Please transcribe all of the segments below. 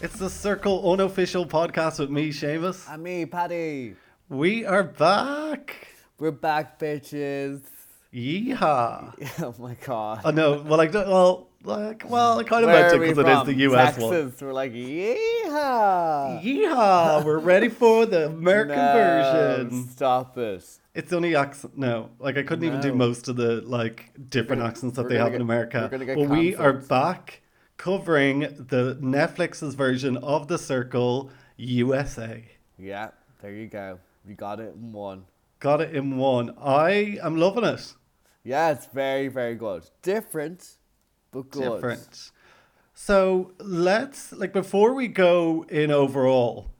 It's the Circle unofficial podcast with me, Seamus. And me, Paddy. We are back. We're back, bitches. Yeehaw. Oh my god. Oh, I know. Well, like, well, like, well, I kind of meant it because it is the US Texas. one. We're like, yeehaw. Yeehaw. We're ready for the American No, version. Stop it. It's the only accent. No, like I couldn't even do most of the like different We're- accents that they gonna have in America. gonna get But we are back covering the Netflix's version of The Circle USA. Yeah, there you go. You got it in one. Got it in one. I am loving it. Yeah, it's very, very good. Different, but good. different. So let's like before we go in overall,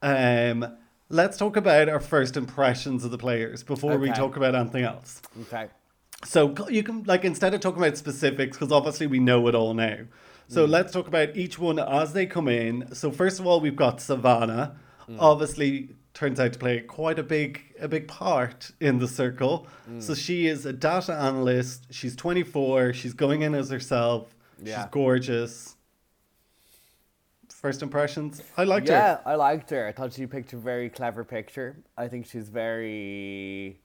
um, let's talk about our first impressions of the players before we talk about anything else. Okay. So you can like instead of talking about specifics because obviously we know it all now. So mm. let's talk about each one as they come in. So first of all, we've got Savannah. Mm. Obviously, turns out to play quite a big a big part in the circle. Mm. So she is a data analyst. She's 24. She's going in as herself. Yeah. She's gorgeous. First impressions, I liked yeah, her. Yeah, I liked her. I thought she picked a very clever picture. I think she's very.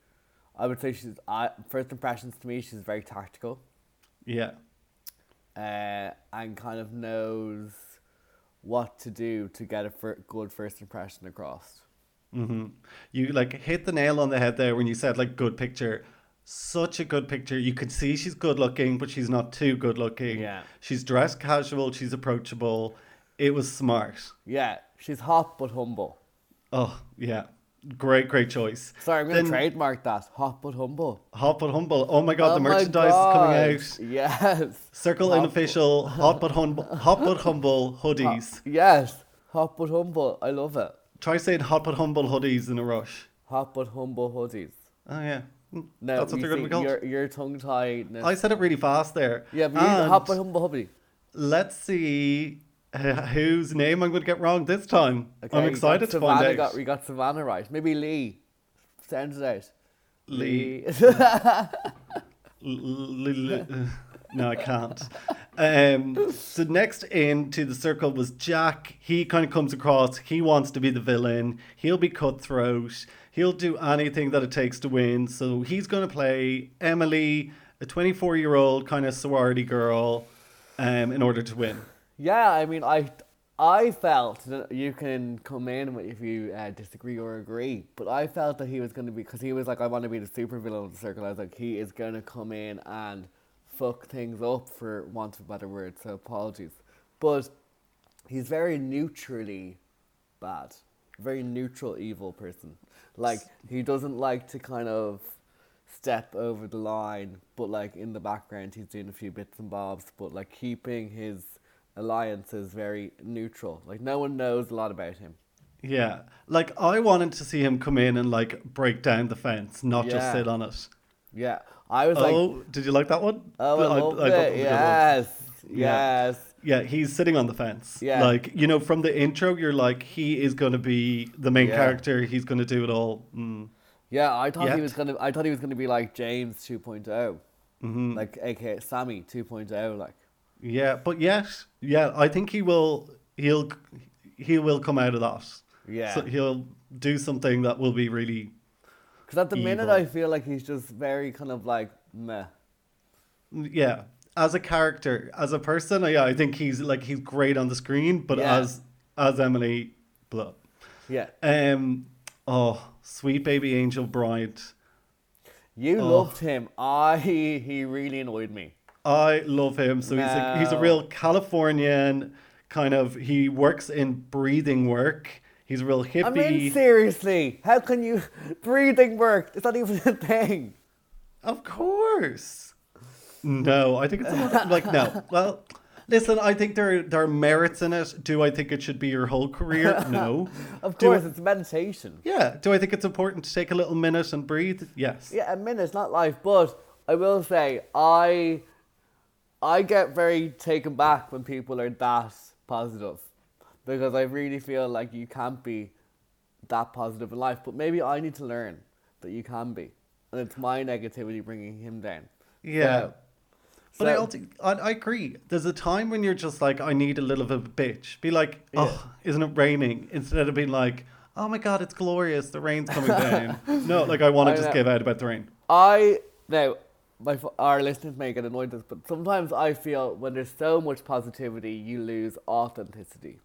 I would say she's. I first impressions to me, she's very tactical. Yeah, uh, and kind of knows what to do to get a good first impression across. hmm You like hit the nail on the head there when you said like good picture. Such a good picture. You could see she's good looking, but she's not too good looking. Yeah. She's dressed casual. She's approachable. It was smart. Yeah, she's hot but humble. Oh yeah, great, great choice. Sorry, I'm going to trademark that. Hot but humble. Hot but humble. Oh my god, oh the merchandise is coming out. Yes. Circle Hot unofficial hot but humble, hot but humble hoodies. but- Yes. Hot but humble. I love it. Try saying hot but humble hoodies in a rush. Hot but humble hoodies. Oh yeah, Mm, No, that's what they're going to be called. Your, your tongue tied. I said it really fast there. Yeah, but hot but humble hobby. Let's see uh, whose name I'm going to get wrong this time. Okay, I'm excited to find out. Got, we got Savannah right. Maybe Lee. Sounds it out. Lee. Lee. Uh, no, I can't. Um, so next into the circle was Jack. He kind of comes across. He wants to be the villain. He'll be cutthroat. He'll do anything that it takes to win. So he's going to play Emily, a 24 year old kind of sorority girl, um, in order to win. Yeah, I mean, I I felt that you can come in if you uh, disagree or agree, but I felt that he was going to be because he was like, I want to be the supervillain of the circle. I was like, he is going to come in and fuck things up for want of a better word. So apologies, but he's very neutrally bad, very neutral evil person. Like he doesn't like to kind of step over the line, but like in the background he's doing a few bits and bobs, but like keeping his alliances very neutral. Like no one knows a lot about him. Yeah. Like, I wanted to see him come in and, like, break down the fence, not just sit on it. Yeah, I was like, oh, did you like that one? oh, I, love thought it. was a good one. Yes, Yeah. yes. Yeah, he's sitting on the fence. Yeah. Like, you know, from the intro, you're like, he is going to be the main Yeah. character. He's going to do it all. Mm. Yeah, I thought Yet. he was gonna. I thought he was gonna be like James 2.0, Mm-hmm. like aka Sammy 2.0. Like, Yeah, but yes, yeah, I think he will, he'll, he will come out of that. yeah. So he'll do something that will be really, Because at the minute, I feel like he's just very kind of like meh. yeah, as a character, as a person, yeah, I think he's like, he's great on the screen, but Yeah. as, as Emily, blah. Yeah. Um, oh, sweet baby angel bride. You Oh. loved him. I he really annoyed me. I love him. So he's a, he's a real Californian kind of. He works in breathing work. He's a real hippie. I mean, seriously, how can you breathing work? It's not even a thing. of course. No, I think it's a- like no. Well, listen, I think there there are merits in it. Do I think it should be your whole career? No. Of course, I- it's meditation. yeah. Do I think it's important to take a little minute and breathe? Yes. Yeah, a minute's not life, but I will say I I get very taken back when people are that positive because I really feel like you can't be that positive in life. But maybe I need to learn that you can be, and it's my negativity bringing him down. Yeah. So, But I also I, I agree. There's a time when you're just like, I need a little bit of a bitch. Be like, oh, isn't it raining? Instead of being like, oh my god, it's glorious. The rain's coming down. no, like I want to just know. give out about the rain. I now my our listeners may get annoyed with this, but sometimes I feel when there's so much positivity, you lose authenticity.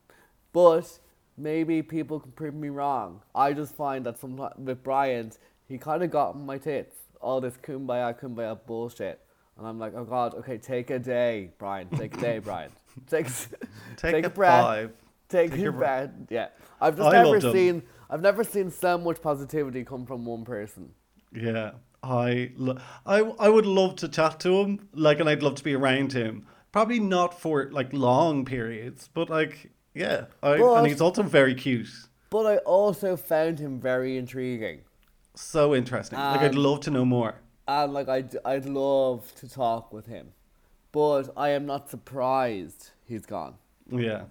But maybe people can prove me wrong. I just find that sometimes with Bryant, he kind of got on my tits. All this kumbaya kumbaya bullshit, and I'm like, oh god, okay, take a day, Brian. Take a day, Brian. Take s- Take, a a breath. five. Take, Take a your breath. Yeah, I've just I never seen. I've never seen so much positivity come from one person. Yeah, I, lo- I, I would love to chat to him, like, and I'd love to be around him. Probably not for like long periods, but like, yeah, I, But- and he's also very cute. But I also found him very intriguing. So interesting. like, I'd love to know more. And like I'd, I'd love to talk with him. But I am not surprised he's gone. Yeah,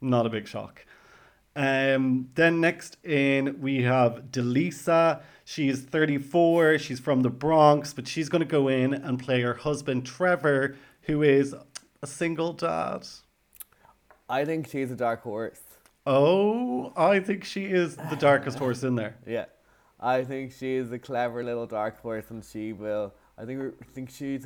not a big shock. Um, then next in we have Delisa. She is 34. She's from the Bronx, but she's going to go in and play her husband Trevor, who is a single dad. I think she's a dark horse. Oh, I think she is the darkest horse in there. Yeah. I think she's a clever little dark horse and she will I think I think she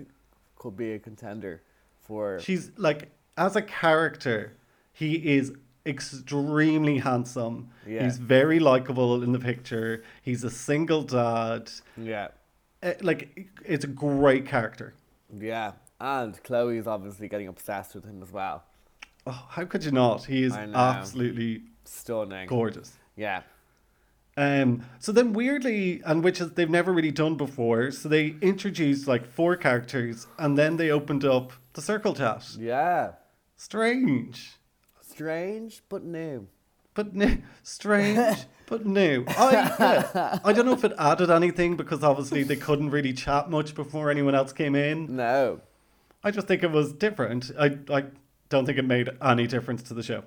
could be a contender for She's like, as a character, he is extremely handsome. Yeah. He's very likable in the picture. He's a single dad. Yeah. Eh, Like, it's a great character. Yeah. And Chloe's obviously getting obsessed with him as well. Oh, how could you not? He is absolutely Stunning. gorgeous. Yeah. Um, so then weirdly, and which is they've never really done before, so they introduced like four characters and then they opened up the circle chat. Yeah. Strange. Strange but new. But new, strange, but new. I, yeah. I don't know if it added anything because obviously they couldn't really chat much before anyone else came in. No. I just think it was different. I, I don't think it made any difference to the show.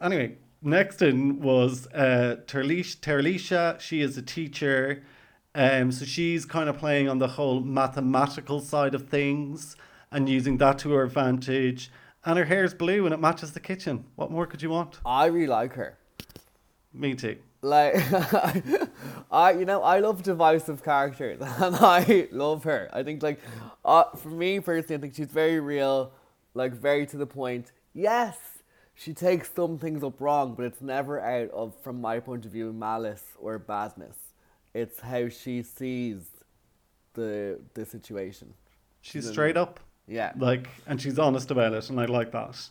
Anyway, next in was uh, Terlish, Terilisha. She is a teacher. Um, so she's kind of playing on the whole mathematical side of things and using that to her advantage. And her hair's blue and it matches the kitchen. What more could you want? I really like her. Me too. Like, I you know I love divisive characters, and I love her. I think like, uh, for me personally, I think she's very real, like very to the point. Yes, she takes some things up wrong, but it's never out of, from my point of view, malice or badness. It's how she sees the the situation. She's straight up. Yeah. Like, and she's honest about it, and I like that.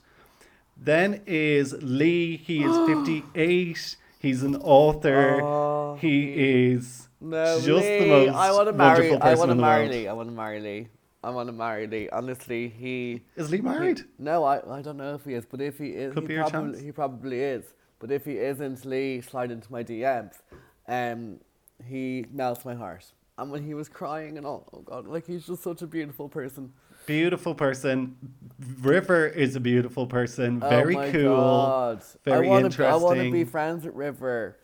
Then is Lee. He is 58. He's an author. Oh, he is No, just Lee, the most I want to marry. I want to marry. Lee. I want to marry Lee. I want to marry Lee. Honestly, he. Is Lee married? No, I, I don't know if he is, but if he is, Could he probably he probably is. But if he isn't, Lee, slide into my DMs. Um, he melts my heart. And when he was crying and all, oh god, like he's just such a beautiful person. Beautiful person. River is a beautiful person. oh Very my cool. God. Very I wanna, I want to be friends with River.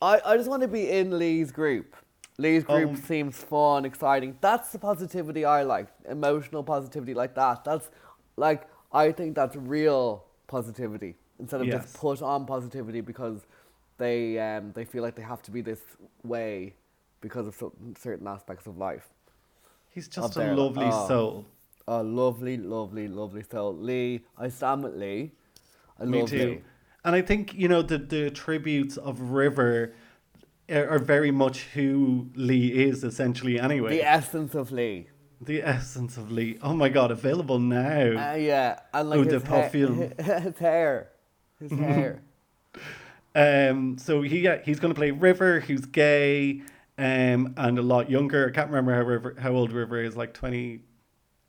I, I just want to be in Lee's group. Lee's group Um, seems fun, exciting. That's the positivity I like. Emotional positivity like that. That's like I think that's real positivity instead of Yes. just put on positivity because they um they feel like they have to be this way because of certain, certain aspects of life. He's just a lovely oh. soul. A lovely, lovely, lovely soul. Lee, I stand with Lee. I Me love too. Lee. And I think, you know, the, the tributes of River are, are very much who Lee is, essentially, anyway. The essence of Lee. The essence of Lee. Oh my god, available now. Uh, yeah, and like Eau his, de hair, parfum. his hair, his hair. Um, so he yeah, he's going to play River, who's gay, um, and a lot younger. I can't remember how River, how old River is, like twenty.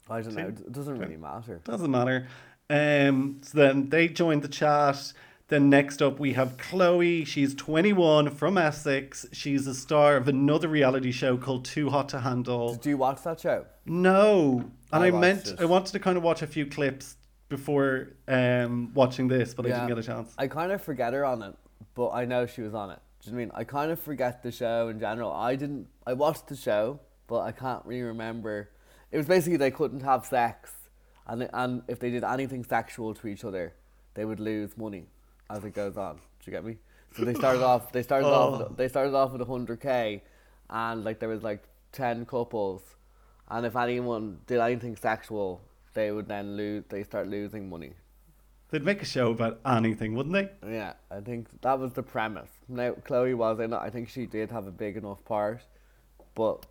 I don't know. It doesn't really matter. Doesn't matter. Um, so then they joined the chat. Then next up we have Chloe. She's 21 from Essex. She's a star of another reality show called Too Hot to Handle. Did you watch that show? No, and I I, meant it. I wanted to kind of watch a few clips before um watching this, but I didn't get a chance. I kind of forget her on it, but I know she was on it. Do you know what I mean? I kind of forget the show in general. I didn't. I watched the show, but I can't really remember. It was basically they couldn't have sex, and and if they did anything sexual to each other, they would lose money as it goes on. Do you get me? So they started off. They started off. With, oh. they started off with hundred k, and like there was like ten couples, and if anyone did anything sexual, they would then lose. They start losing money. They'd make a show about anything, wouldn't they? Yeah, I think that was the premise. Now Chloe was in it. I think she did have a big enough part, but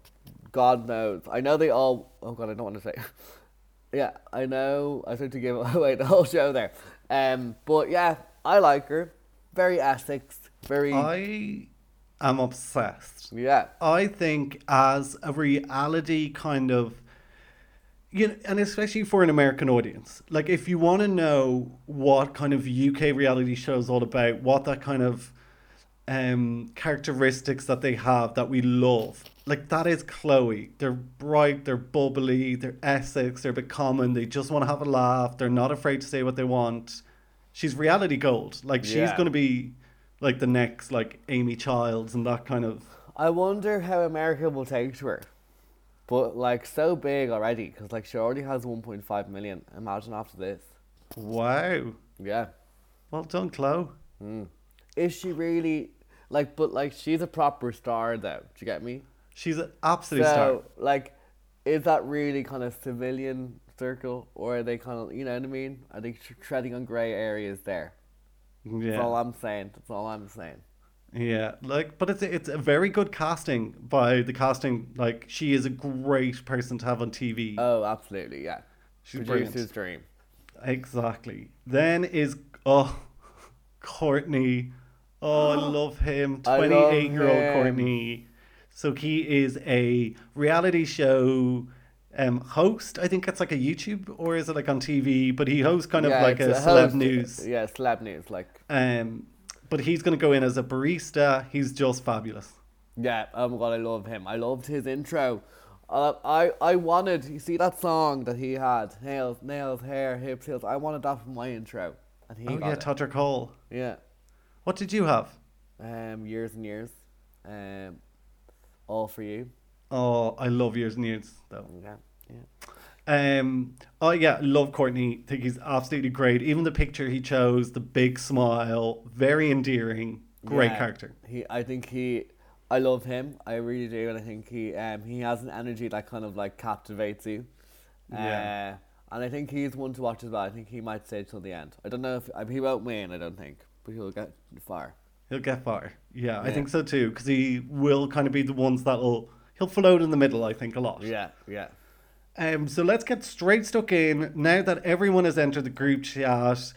God knows. I know they all. Oh God, I don't want to say. yeah, I know. I started to give away the whole show there. Um, but yeah, I like her. Very Essex. Very. I am obsessed. yeah. I think as a reality kind of you know, and especially for an American audience, like if you want to know what kind of UK reality show is all about, what that kind of um characteristics that they have that we love, like that is Chloe. They're bright, they're bubbly, they're Essex, they're a bit common, they just want to have a laugh, they're not afraid to say what they want. She's reality gold. Like she's Yeah. gonna be like the next like Amy Childs and that kind of I wonder how America will take to her. But like so big already, because like she already has 1.5 million. Imagine after this. wow. Yeah. Well done, Chloe. Mm. Is she really like? But like, she's a proper star, though. Do you get me? She's an absolute so star. like, is that really kind of civilian circle, or are they kind of, you know what I mean? Are they treading on grey areas there? Yeah. That's all I'm saying. That's all I'm saying. yeah. Like, but it's a, it's a very good casting by the casting. Like, she is a great person to have on TV. Oh, absolutely, yeah. She's Producer's dream. Exactly. Then is oh, Courtney. Oh, I love him. Twenty-eight year old. Courtney. So he is a reality show. Um, host, I think it's like a YouTube or is it like on TV? But he hosts kind of Yeah, like a it's celeb news. Yeah, celeb news. Like, Um, but he's going to go in as a barista. He's just fabulous. Yeah, oh my god, I love him. I loved his intro. Uh, I I wanted you see that song that he had nails, nails, hair, hips, heels. I wanted that for my intro, and he oh got yeah, it. Hall. yeah, What did you have? um, years and years, um, all for you. Oh, I love years and years though. Yeah, yeah. Um, oh yeah, love Courtney. I think he's absolutely great. Even the picture he chose, the big smile, very endearing. Great Yeah, character. He, I think he, I love him. I really do, and I think he, um, he has an energy that kind of like captivates you. Yeah. Uh, and I think he's one to watch as well. I think he might stay till the end. I don't know if he won't win. I don't think, but he'll get far. He'll get far. Yeah, I Yeah. think so too. Because he will kind of be the ones that'll he'll float in the middle. I think a lot. Yeah, yeah. Um, so let's get straight stuck in. Now that everyone has entered the group chat,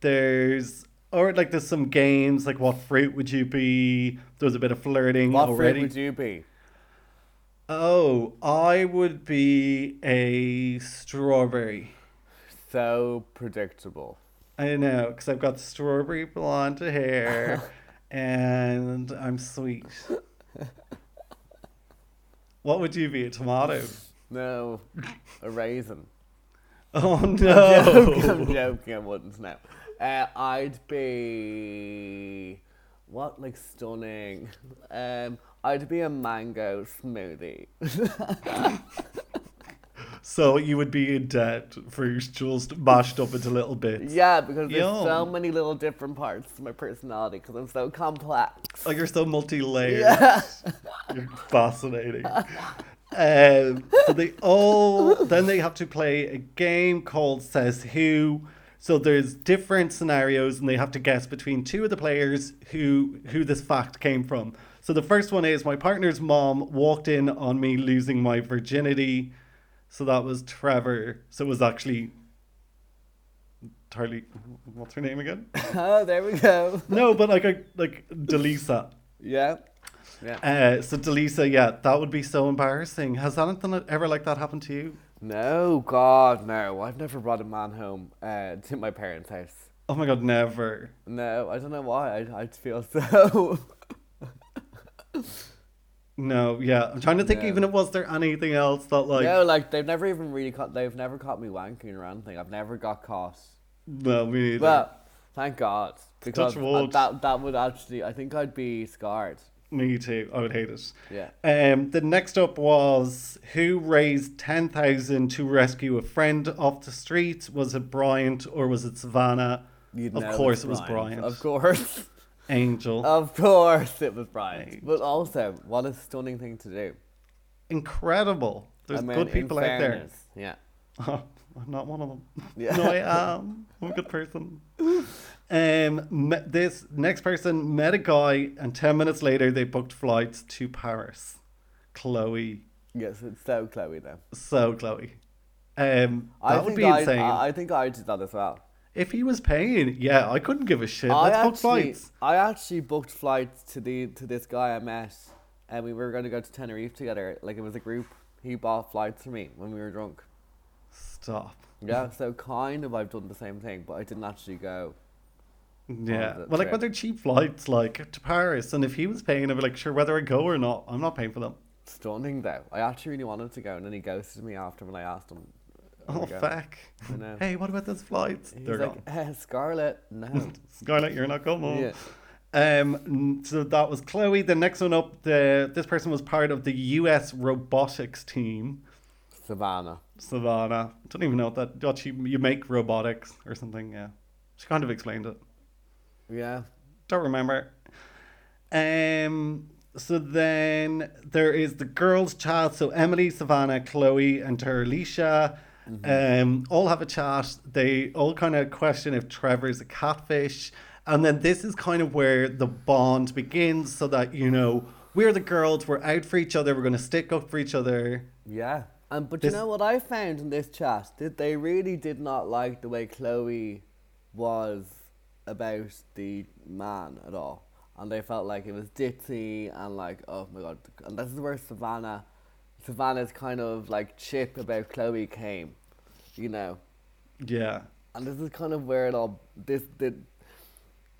there's or like there's some games like what fruit would you be? There's a bit of flirting What already. fruit would you be? Oh, I would be a strawberry. So predictable. I know, because I've got strawberry blonde hair and I'm sweet. what would you be? A tomato? No, a raisin. Oh I'm joking, I'm joking. I wouldn't. No, uh, I'd be what like stunning. Um, I'd be a mango smoothie. so you would be a dead fruit just mashed up into little bits. yeah, because there's so many little different parts to my personality. Because I'm so complex. Oh, you're so multi-layered. Yeah. You're fascinating. Um, so they all then they have to play a game called Says Who. So there's different scenarios, and they have to guess between two of the players who who this fact came from. So the first one is my partner's mom walked in on me losing my virginity. So that was Trevor. So it was actually Tarly. What's her name again? oh, there we go. No, but like a like Delisa. Yeah, yeah. Uh, so Delisa, yeah, that would be so embarrassing. Has anything ever like that happened to you? No, God, no. I've never brought a man home uh, to my parents' house. Oh my god, never. No, I don't know why. I I feel so. No, yeah. I'm trying to think No. even if was there anything else that like no, like they've never even really caught. They've never caught me wanking or anything. I've never got caught. no, me neither. But thank God, because uh, that that would actually. I think I'd be scarred. Me too. I would hate it. Yeah. Um, the next up was who raised ten thousand to rescue a friend off the street? Was it Bryant or was it Savannah? You'd of course, it was Bryant. Of course. Angel. of course it was. Right. But also, what a stunning thing to do. Incredible. There's I mean, good people out there. Yeah. Oh, I'm not one of them. Yeah. No, I am. I'm a good person. Um, this next person met a guy, and ten minutes later, they booked flights to Paris. Chloe, Yes, it's so Chloe though. so Chloe. Um, I that would be I, insane. I, I think I did that as well. If he was paying, yeah, I couldn't give a shit. I Let's book actually, flights. I actually booked flights to the to this guy I met, and we were going to go to Tenerife together. Like it was a group. He bought flights for me when we were drunk. Stop. Yeah, so kind of I've done the same thing, but I didn't actually go. Yeah. Well, like trip. when they're cheap flights, like to Paris, and if he was paying, I'd be like, sure, whether I go or not, I'm not paying for them. Stunning though. I actually really wanted to go, and then he ghosted me after when I asked him. Oh, wanna go. feck. I know. Hey, what about those flights? He's They're like, gone. eh, Scarlett, no. Scarlett, you're not coming. yeah. Um, so that was Chloe. The next one up, the this person was part of the U.S. robotics team. Savannah. Savannah. Don't even know what that. What you you make robotics or something? Yeah, she kind of explained it. Yeah. Don't remember. Um. So then there is the girls' child. So Emily, Savannah, Chloe, and Terilisha, um, all have a chat. They all kind of question if Trevor's a catfish, and then this is kind of where the bond begins. So that you know we're the girls, we're out for each other, we're going to stick up for each other. Yeah. And but This- you know what I found in this chat? That they really did not like the way Chloe was about the man at all. And they felt like it was ditzy and like, oh my god. And this is where Savannah Savannah's kind of like chip about Chloe came. You know. Yeah. And this is kind of where it all this the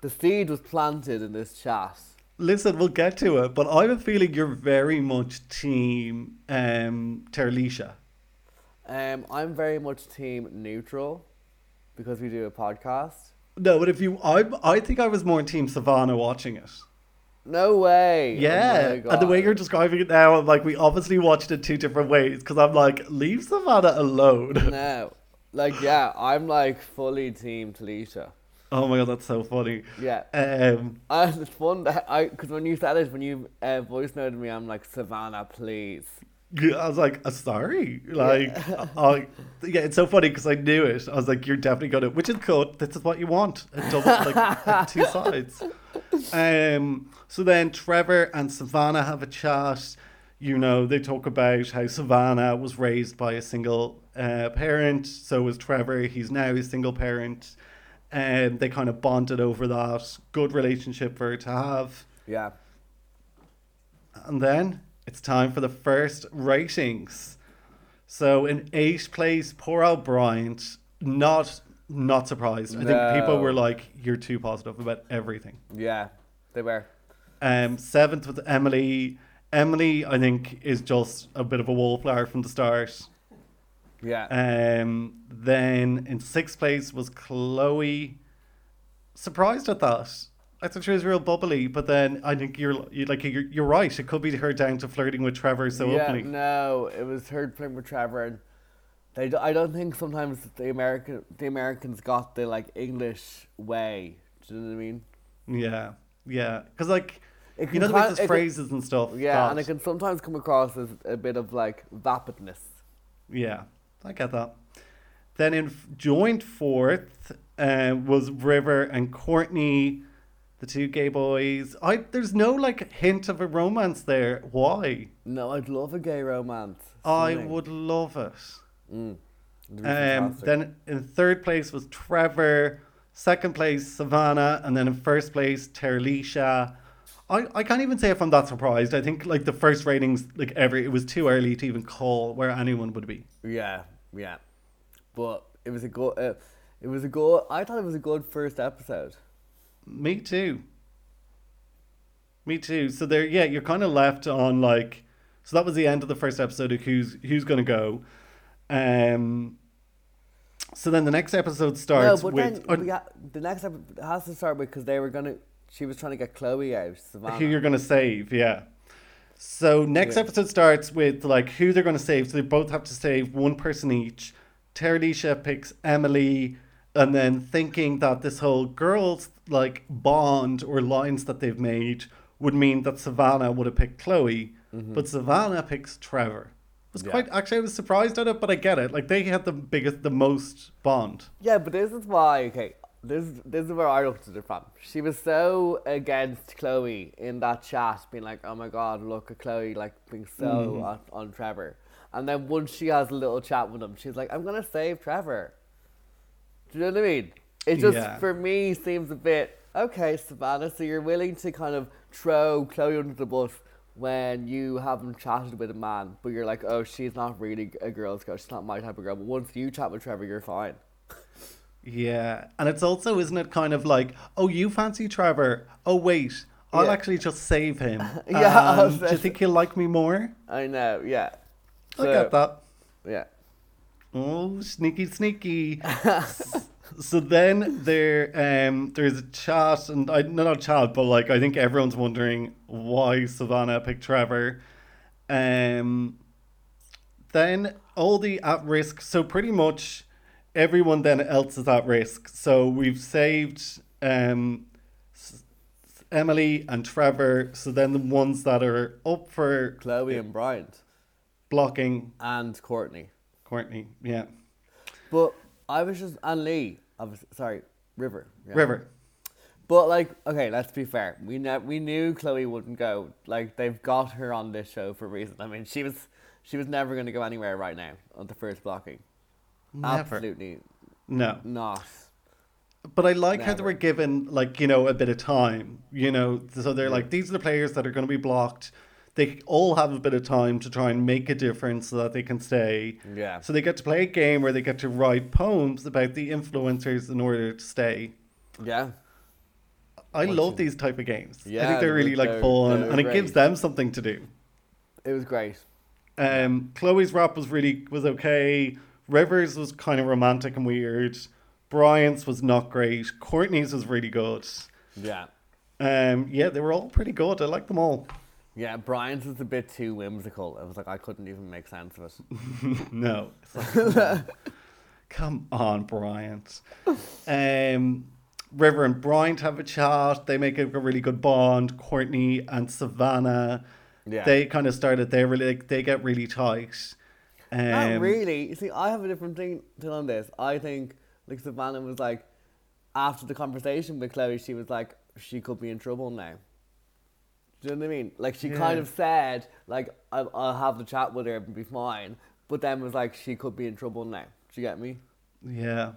the seed was planted in this chat. Listen, we'll get to it, but I have a feeling you're very much team um, Terilisha. Um, I'm very much team neutral because we do a podcast. No, but if you, I, I think I was more team Savannah watching it. No way. Oh Yeah, my and the way you're describing it now, I'm like, we obviously watched it two different ways because I'm like, leave Savannah alone. No. Like, yeah, I'm like fully team Talisha. oh my god, that's so funny. Yeah. Um, And it's fun that I, because when you said it, when you uh, voice noted me, I'm like, Savannah, please. Yeah, I was like, uh, sorry, like, I, yeah, it's so funny because I knew it. I was like, you're definitely gonna, which is good. This is what you want, a double, like, like two sides. Um, so then Trevor and Savannah have a chat. You know, they talk about how Savannah was raised by a single uh, parent. So was Trevor. He's now a single parent. And they kind of bonded over that. Good relationship for her to have. Yeah. And then it's time for the first ratings. So in eighth place, poor old Bryant. Not not surprised. I think people were like, "You're too positive about everything." Yeah. They were. Um, seventh was Emily. Emily, I think, is just a bit of a wallflower from the start. Yeah. Um, then in sixth place was Chloe. Surprised at that. I thought she was real bubbly, but then I think you're you like you're, you're right. It could be her down to flirting with Trevor so yeah, openly. no, it was her flirting with Trevor, and they. I don't think sometimes the American the Americans got the like English way. Do you know what I mean? Yeah, yeah. Because like It you know the way there's can- phrases and stuff. Yeah, that- and it can sometimes come across as a bit of like vapidness. Yeah, I get that. Then in joint fourth uh, was River and Courtney, the two gay boys. I there's no like hint of a romance there. Why? No, I'd love a gay romance. I would love it. Mm. Um, then in third place was Trevor. Second place Savannah, and then in first place Terilisha. I, I can't even say if I'm that surprised. I think like the first ratings, like every it was too early to even call where anyone would be. Yeah, yeah, but it was a good. Uh, it was a good. I thought it was a good first episode. Me too. Me too. So there, yeah, you're kind of left on like, so that was the end of the first episode of who's who's gonna go. Um. So then the next episode starts no, but with. then we got, the next episode has to start with because they were gonna She was trying to get Chloe out. Savannah. who you're going to save, yeah. So next Yeah. episode starts with like who they're going to save. So they both have to save one person each. Terilisha picks Emily, and then thinking that this whole girls like bond or lines that they've made would mean that Savannah would have picked Chloe, but Savannah picks Trevor. It Was Mm-hmm. Yeah. quite actually I was surprised at it, but I get it. Like they had the biggest, the most bond. Yeah, but this is why. Okay, this this is where I looked at it from. She was so against Chloe in that chat, being like, "Oh my God, look at Chloe like being so Mm-hmm. on, on Trevor." And then once she has a little chat with him, she's like, "I'm gonna save Trevor." Do you know what I mean? It just Yeah. for me seems a bit okay, Savannah. So you're willing to kind of throw Chloe under the bus when you haven't chatted with a man, but you're like, "Oh, she's not really a girl's girl. She's not my type of girl." But once you chat with Trevor, you're fine. Yeah, and it's also, isn't it, kind of like, oh, you fancy Trevor? Oh, wait, I'll Yeah. actually just save him. Yeah, Um, do you think he'll like me more? I know, yeah. I get that. Yeah. Oh, sneaky, sneaky. so then there, um, there's a chat, and I no, not chat, but like I think everyone's wondering why Savannah picked Trevor. Um, then all the at risk. So pretty much everyone then else is at risk. So we've saved um, Emily and Trevor. So then the ones that are up for Chloe and Bryant. blocking And Courtney. Courtney, yeah, But I was just, and Lee. I was, sorry, River. yeah. River. But like, okay, let's be fair. We ne- we knew Chloe wouldn't go. Like they've got her on this show for a reason. I mean, she was she was never going to go anywhere right now on the first blocking. Never. Absolutely No. not. But I like how they were given like, you know, a bit of time, you know. So they're like these are the players that are going to be blocked. They all have a bit of time to try and make a difference so that they can stay. Yeah. So they get to play a game where they get to write poems about the influencers in order to stay. Yeah. I Watching. love these type of games. Yeah, I think they're they're- really like they're- fun they're and it gives them something to do. It was great. Um, Chloe's rap was really was okay. Rivers was kind of romantic and weird. Bryant's was not great. Courtney's was really good. Yeah. Um, yeah, they were all pretty good. I like them all. Yeah, Brian's was a bit too whimsical. I was like, I couldn't even make sense of it. no, like, come, on. Bryant. Um, River and Bryant have a chat. They make a, really good bond. Courtney and Savannah. Yeah. They kind of started. They really like, they get really tight. Um, Not really. You see, I have a different thing to on this. I think like Savannah was like, after the conversation with Chloe, she was like, she could be in trouble now. Do you know what I mean? Like she kind of said, like, I'll, I'll have the chat with her and be fine, but then was like, she could be in trouble now. Do you get me? Yeah.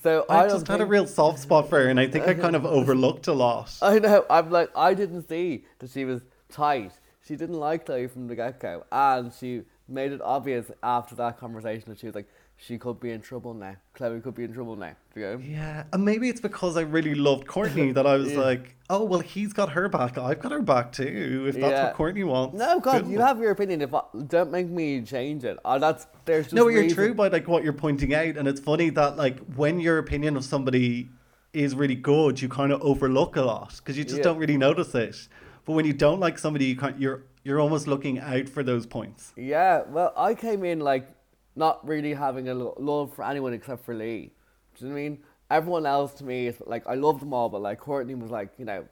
So I, I, just don't had a real soft spot for her, and I think I kind of overlooked a lot. I know. I'm like, I didn't see that she was tight. She didn't like Chloe from the get go, and she made it obvious after that conversation that she was like, she could be in trouble now. Chloe could be in trouble now. Do you know? Yeah, and maybe it's because I really loved Courtney that I was Yeah. like, oh well, he's got her back. I've got her back too. If that's Yeah. what Courtney wants. No, God, cool. you have your opinion. If I, don't make me change it. Uh, that's there's just No, you're true by like what you're pointing out, and it's funny that like when your opinion of somebody is really good, you kind of overlook a lot because you just Yeah. don't really notice it. But when you don't like somebody, you can't. You're you're almost looking out for those points. Yeah, well, I came in like not really having a lo- love for anyone except for Lee. Do you know what I mean? Everyone else to me is like I love them all, but like Courtney was like you know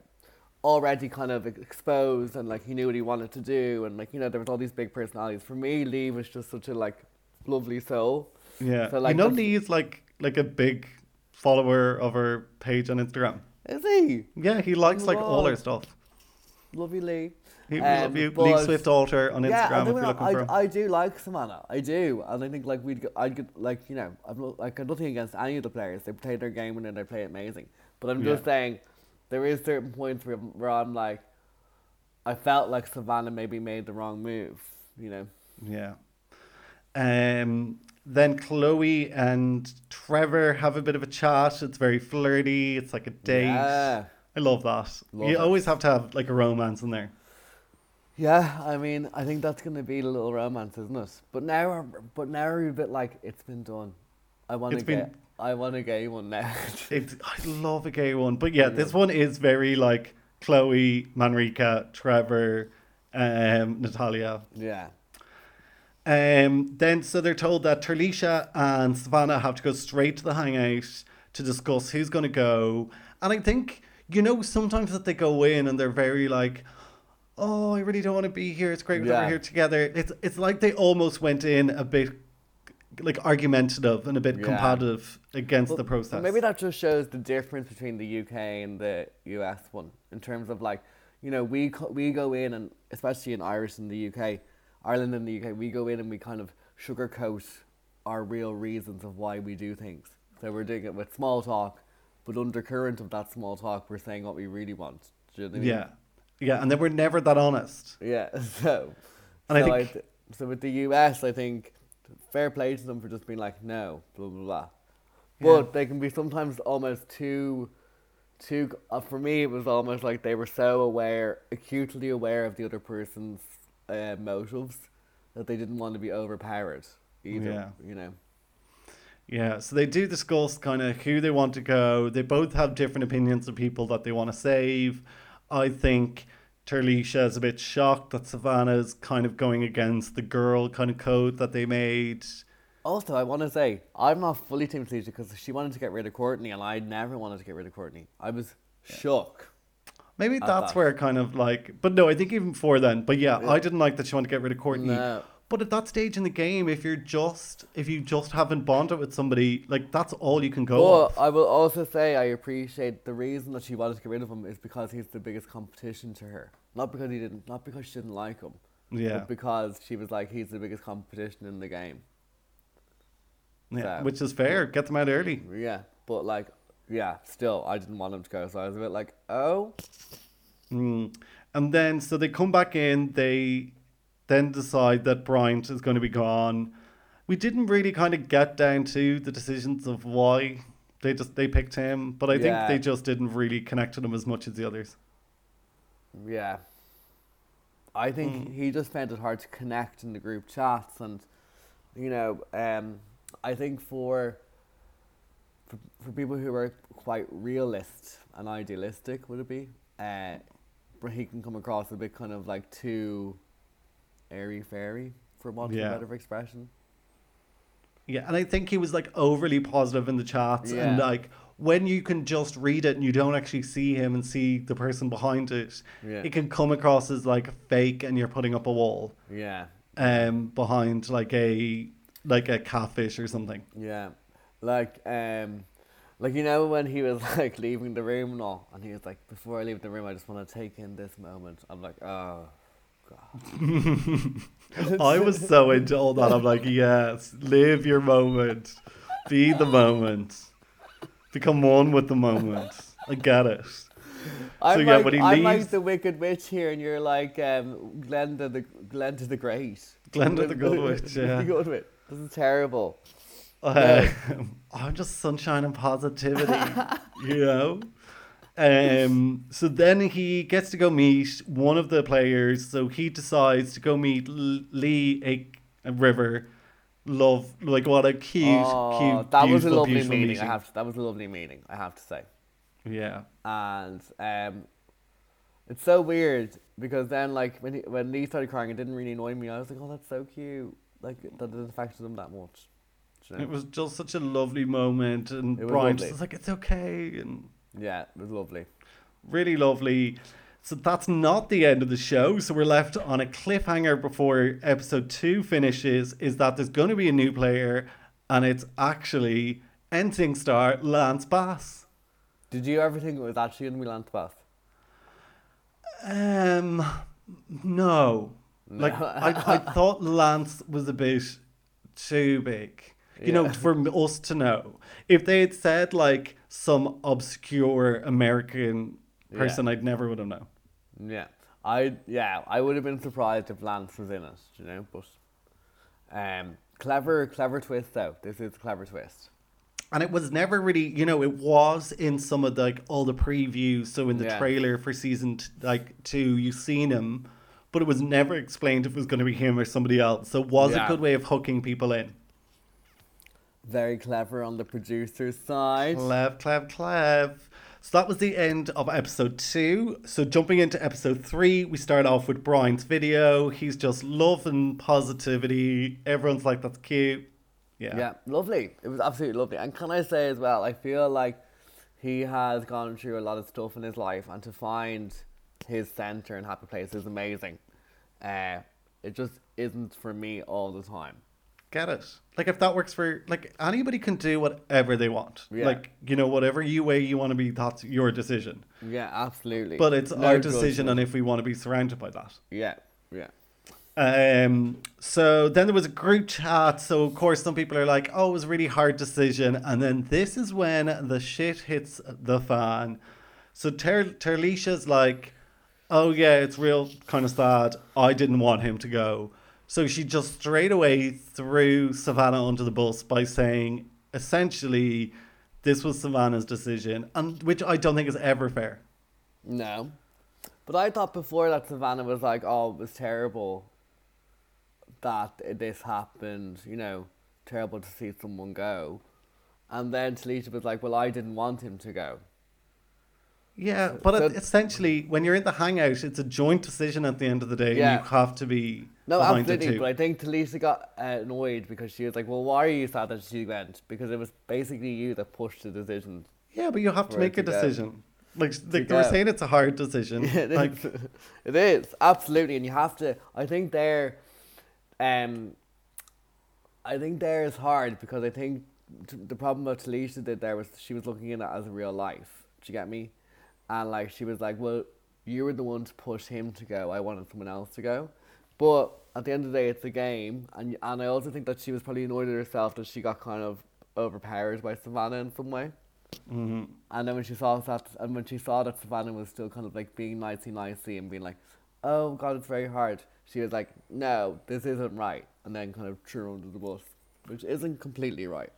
already kind of exposed and like he knew what he wanted to do and like you know there was all these big personalities. For me, Lee was just such a like lovely soul. Yeah, So, like, you know, Lee is like like a big follower of her page on Instagram. Is he? Yeah, he likes like all her stuff. Love you, Lee. Um, love you, Lee Swift Alter on Yeah, Instagram if you're looking I, for him. I do like Savannah. I do, and I think like we'd, I'd get like you know, I've like I've nothing against any of the players. They play their game and then they play amazing. But I'm just Yeah. saying, there is certain points where, where I'm like, I felt like Savannah maybe made the wrong move. You know. Yeah. Um. Then Chloe and Trevor have a bit of a chat. It's very flirty. It's like a date. Yeah. I love that. Love you it. always have to have like a romance in there. Yeah, I mean, I think that's gonna be a little romance, isn't it? But now, but now we're a bit like it's been done. I want to It's been get. I want a gay one now. It's, I love a gay one, but yeah, this one is very like Chloe, Manrika, Trevor, um, Natalia. yeah. Um, then so they're told that Terilisha and Savannah have to go straight to the hangout to discuss who's going to go. And I think you know sometimes that they go in and they're very like, "Oh, I really don't want to be here. It's great that Yeah. we're here together." It's it's like they almost went in a bit like argumentative and a bit Yeah. competitive against Well, the process. maybe that just shows the difference between the UK and the US one in terms of like, you know, we we go in and especially in Irish and the UK, Ireland and the UK, we go in and we kind of sugarcoat our real reasons of why we do things. So we're doing it with small talk, but undercurrent of that small talk, we're saying what we really want. Do you know what I mean? yeah, yeah, and they were never that honest. Yeah. So, And I so, think- th- so with the US, I think fair play to them for just being like, no, blah blah blah. But they can be sometimes almost too, too. Uh, for me, it was almost like they were so aware, acutely aware of the other person's uh, motives, that they didn't want to be overpowered either. Yeah. You know. Yeah, so they do discuss kind of who they want to go. They both have different opinions of people that they want to save. I think Terilisha is a bit shocked that Savannah's kind of going against the girl kind of code that they made. Also, I want to say I'm not fully Team Felicia because she wanted to get rid of Courtney, and I never wanted to get rid of Courtney. I was shook. Maybe that's thought- where kind of like, but no, I think even before then. But yeah, I didn't like that she wanted to get rid of Courtney. No. But at that stage in the game, if you're just if you just haven't bonded with somebody, like that's all you can go. But off. I will also say I appreciate the reason that she wanted to get rid of him is because he's the biggest competition to her. Not because he didn't, not because she didn't like him, Yeah, but because she was like he's the biggest competition in the game. yeah, so- which is fair. Get them out early. Yeah, but like, yeah, still I didn't want him to go, so I was a bit like, oh, Mm. And then, so they come back in. They then decide that Bryant is going to be gone. We didn't really kind of get down to the decisions of why they just they picked him, but I think they just didn't really connect to him as much as the others. yeah. I think he just found it hard to connect in the group chats, and you know, um, I think for for, for people who are quite realist and idealistic, would it be? Uh, he can come across a bit kind of like too airy fairy, for want of Yeah. a better expression. Yeah, and I think he was like overly positive in the chats, and like when you can just read it and you don't actually see him and see the person behind it, Yeah. it can come across as like fake, and you're putting up a wall Yeah, um behind like a like a catfish or something. yeah, like um, like you know when he was like leaving the room and all, and he was like, before I leave the room, I just want to take in this moment. I'm like, oh, god. I was so into all that. I'm like, yes, live your moment, be the moment, become one with the moment. I get it. I'm yeah, like, he I'm like the Wicked Witch here, and you're like um, Glenda the Glenda the Great. Glenda the Good Witch, yeah. the Good Witch. This is terrible. Uh, I'm just sunshine and positivity, you know. Um. So then he gets to go meet one of the players. So he decides to go meet Lee a, a River. Love, like what a cute, oh, cute, that was a lovely meeting. meeting. I have to, that was a lovely meeting. I have to say. Yeah. and um, it's so weird because then like when he, when Lee started crying, it didn't really annoy me. I was like, oh, that's so cute. Like that didn't affect him that much. You know? It was just such a lovely moment, and It was Brian was like, "It's okay," and yeah, it was lovely. really lovely. So that's not the end of the show. So we're left on a cliffhanger before episode two finishes. Is that there's going to be a new player, and it's actually NSYNC star Lance Bass. Did you ever think it was actually going to be Lance Bass? Um, no. Like I, I thought Lance was a bit too big. You know, for us to know. If they had said like some obscure American Yeah. person, I'd never would have known. Yeah, I yeah I would have been surprised if Lance was in it. You know, but um, clever clever twist though. This is a clever twist. And it was never really, you know, it was in some of the, like all the previews. So in the Yeah. trailer for season t- like two, you seen him, but it was never explained if it was going to be him or somebody else. So it was Yeah. a good way of hooking people in. Very clever on the producer's side. Clev, clev, clev. So that was the end of episode two. So jumping into episode three, we start off with Brian's video. He's just love and positivity. Everyone's like, that's cute. Yeah. Yeah, lovely. It was absolutely lovely. And can I say as well, I feel like he has gone through a lot of stuff in his life, and to find his center and happy place is amazing. Uh, it just isn't for me all the time. Get it? Like if that works for like anybody can do whatever they want. Yeah. Like you know whatever you way you want to be, that's your decision. Yeah, absolutely. But it's No our decision on if we want to be surrounded by that. Yeah, yeah. Um. So then there was a group chat. So of course some people are like, "Oh, it was a really hard decision," and then this is when the shit hits the fan. So Ter Terilisha's like, "Oh yeah, it's real kind of sad. I didn't want him to go." So she just straight away threw Savannah under the bus by saying, essentially, this was Savannah's decision, and which I don't think is ever fair. No. But I thought before that Savannah was like, oh, it was terrible that this happened, you know, terrible to see someone go. And then Terilisha was like, well, I didn't want him to go. Yeah, but so- it, essentially, when you're in the hangout, it's a joint decision at the end of the day. Yeah. And you have to be No, absolutely. But I think Terilisha got uh, annoyed because she was like, well, why are you sad that she went? Because it was basically you that pushed the decision. yeah, but you have to make a decision. Like, like they were saying, it's a hard decision. it like, is. It is absolutely, and you have to. I think there, um, I think there is hard because I think t- the problem that Terilisha did there was she was looking at it as real life. Do you get me? And like she was like, well, you were the one to push him to go. I wanted someone else to go, but at the end of the day, it's a game, and and I also think that she was probably annoyed at herself that she got kind of overpowered by Savannah in some way. mhm. And then when she saw that, and when she saw that Savannah was still kind of like being nicey nicey and being like, "Oh God, it's very hard," she was like, "No, this isn't right," and then kind of threw her under the bus, which isn't completely right.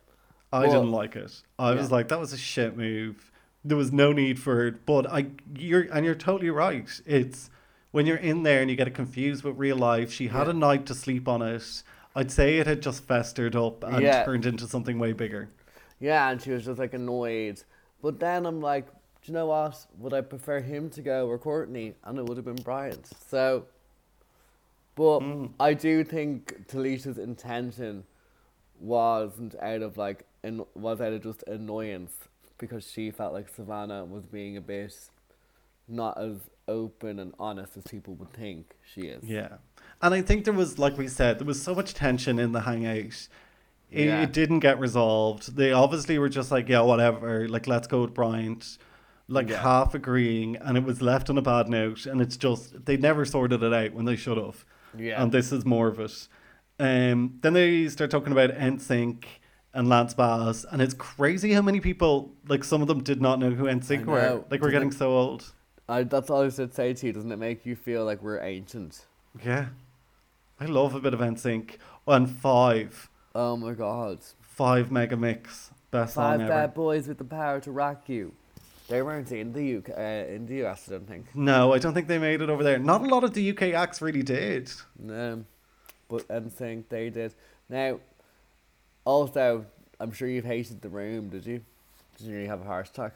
I Well, didn't like it. I was like, that was a shit move. There was no need for it. But I, you're, and you're totally right. It's when you're in there and you get it confused with real life. She had Yeah. a night to sleep on it. I'd say it had just festered up and Yeah. turned into something way bigger. Yeah, and she was just like annoyed. But then I'm like, do you know what? Would I prefer him to go or Courtney? And it would have been Bryant. So, but Mm. I do think Terilisha's intention wasn't out of like an, was out of just annoyance because she felt like Savannah was being a bit not as open and honest as people would think she is. Yeah. And I think there was, like we said, there was so much tension in the hangout. It, Yeah. it didn't get resolved. They obviously were just like, yeah, whatever. Like, let's go with Bryant. Like, Yeah. half agreeing. And it was left on a bad note. And it's just, they never sorted it out when they should have. Yeah. And this is more of it. Um, then they start talking about NSYNC and Lance Bass. And it's crazy how many people, like, some of them did not know who NSYNC were. Like, we're Doesn't getting it- so old. I, that's all I should say to you. Doesn't it make you feel like we're ancient? Yeah. I love a bit of NSYNC. And Five. Oh my god. Five mega mix. Best Five song ever. bad boys with the power to rock you. They weren't in the UK, uh, in the US, I don't think. No, I don't think they made it over there. Not a lot of the UK acts really did. No, but NSYNC they did. Now, also, I'm sure you've hated the room. Did you? Did you have a heart attack?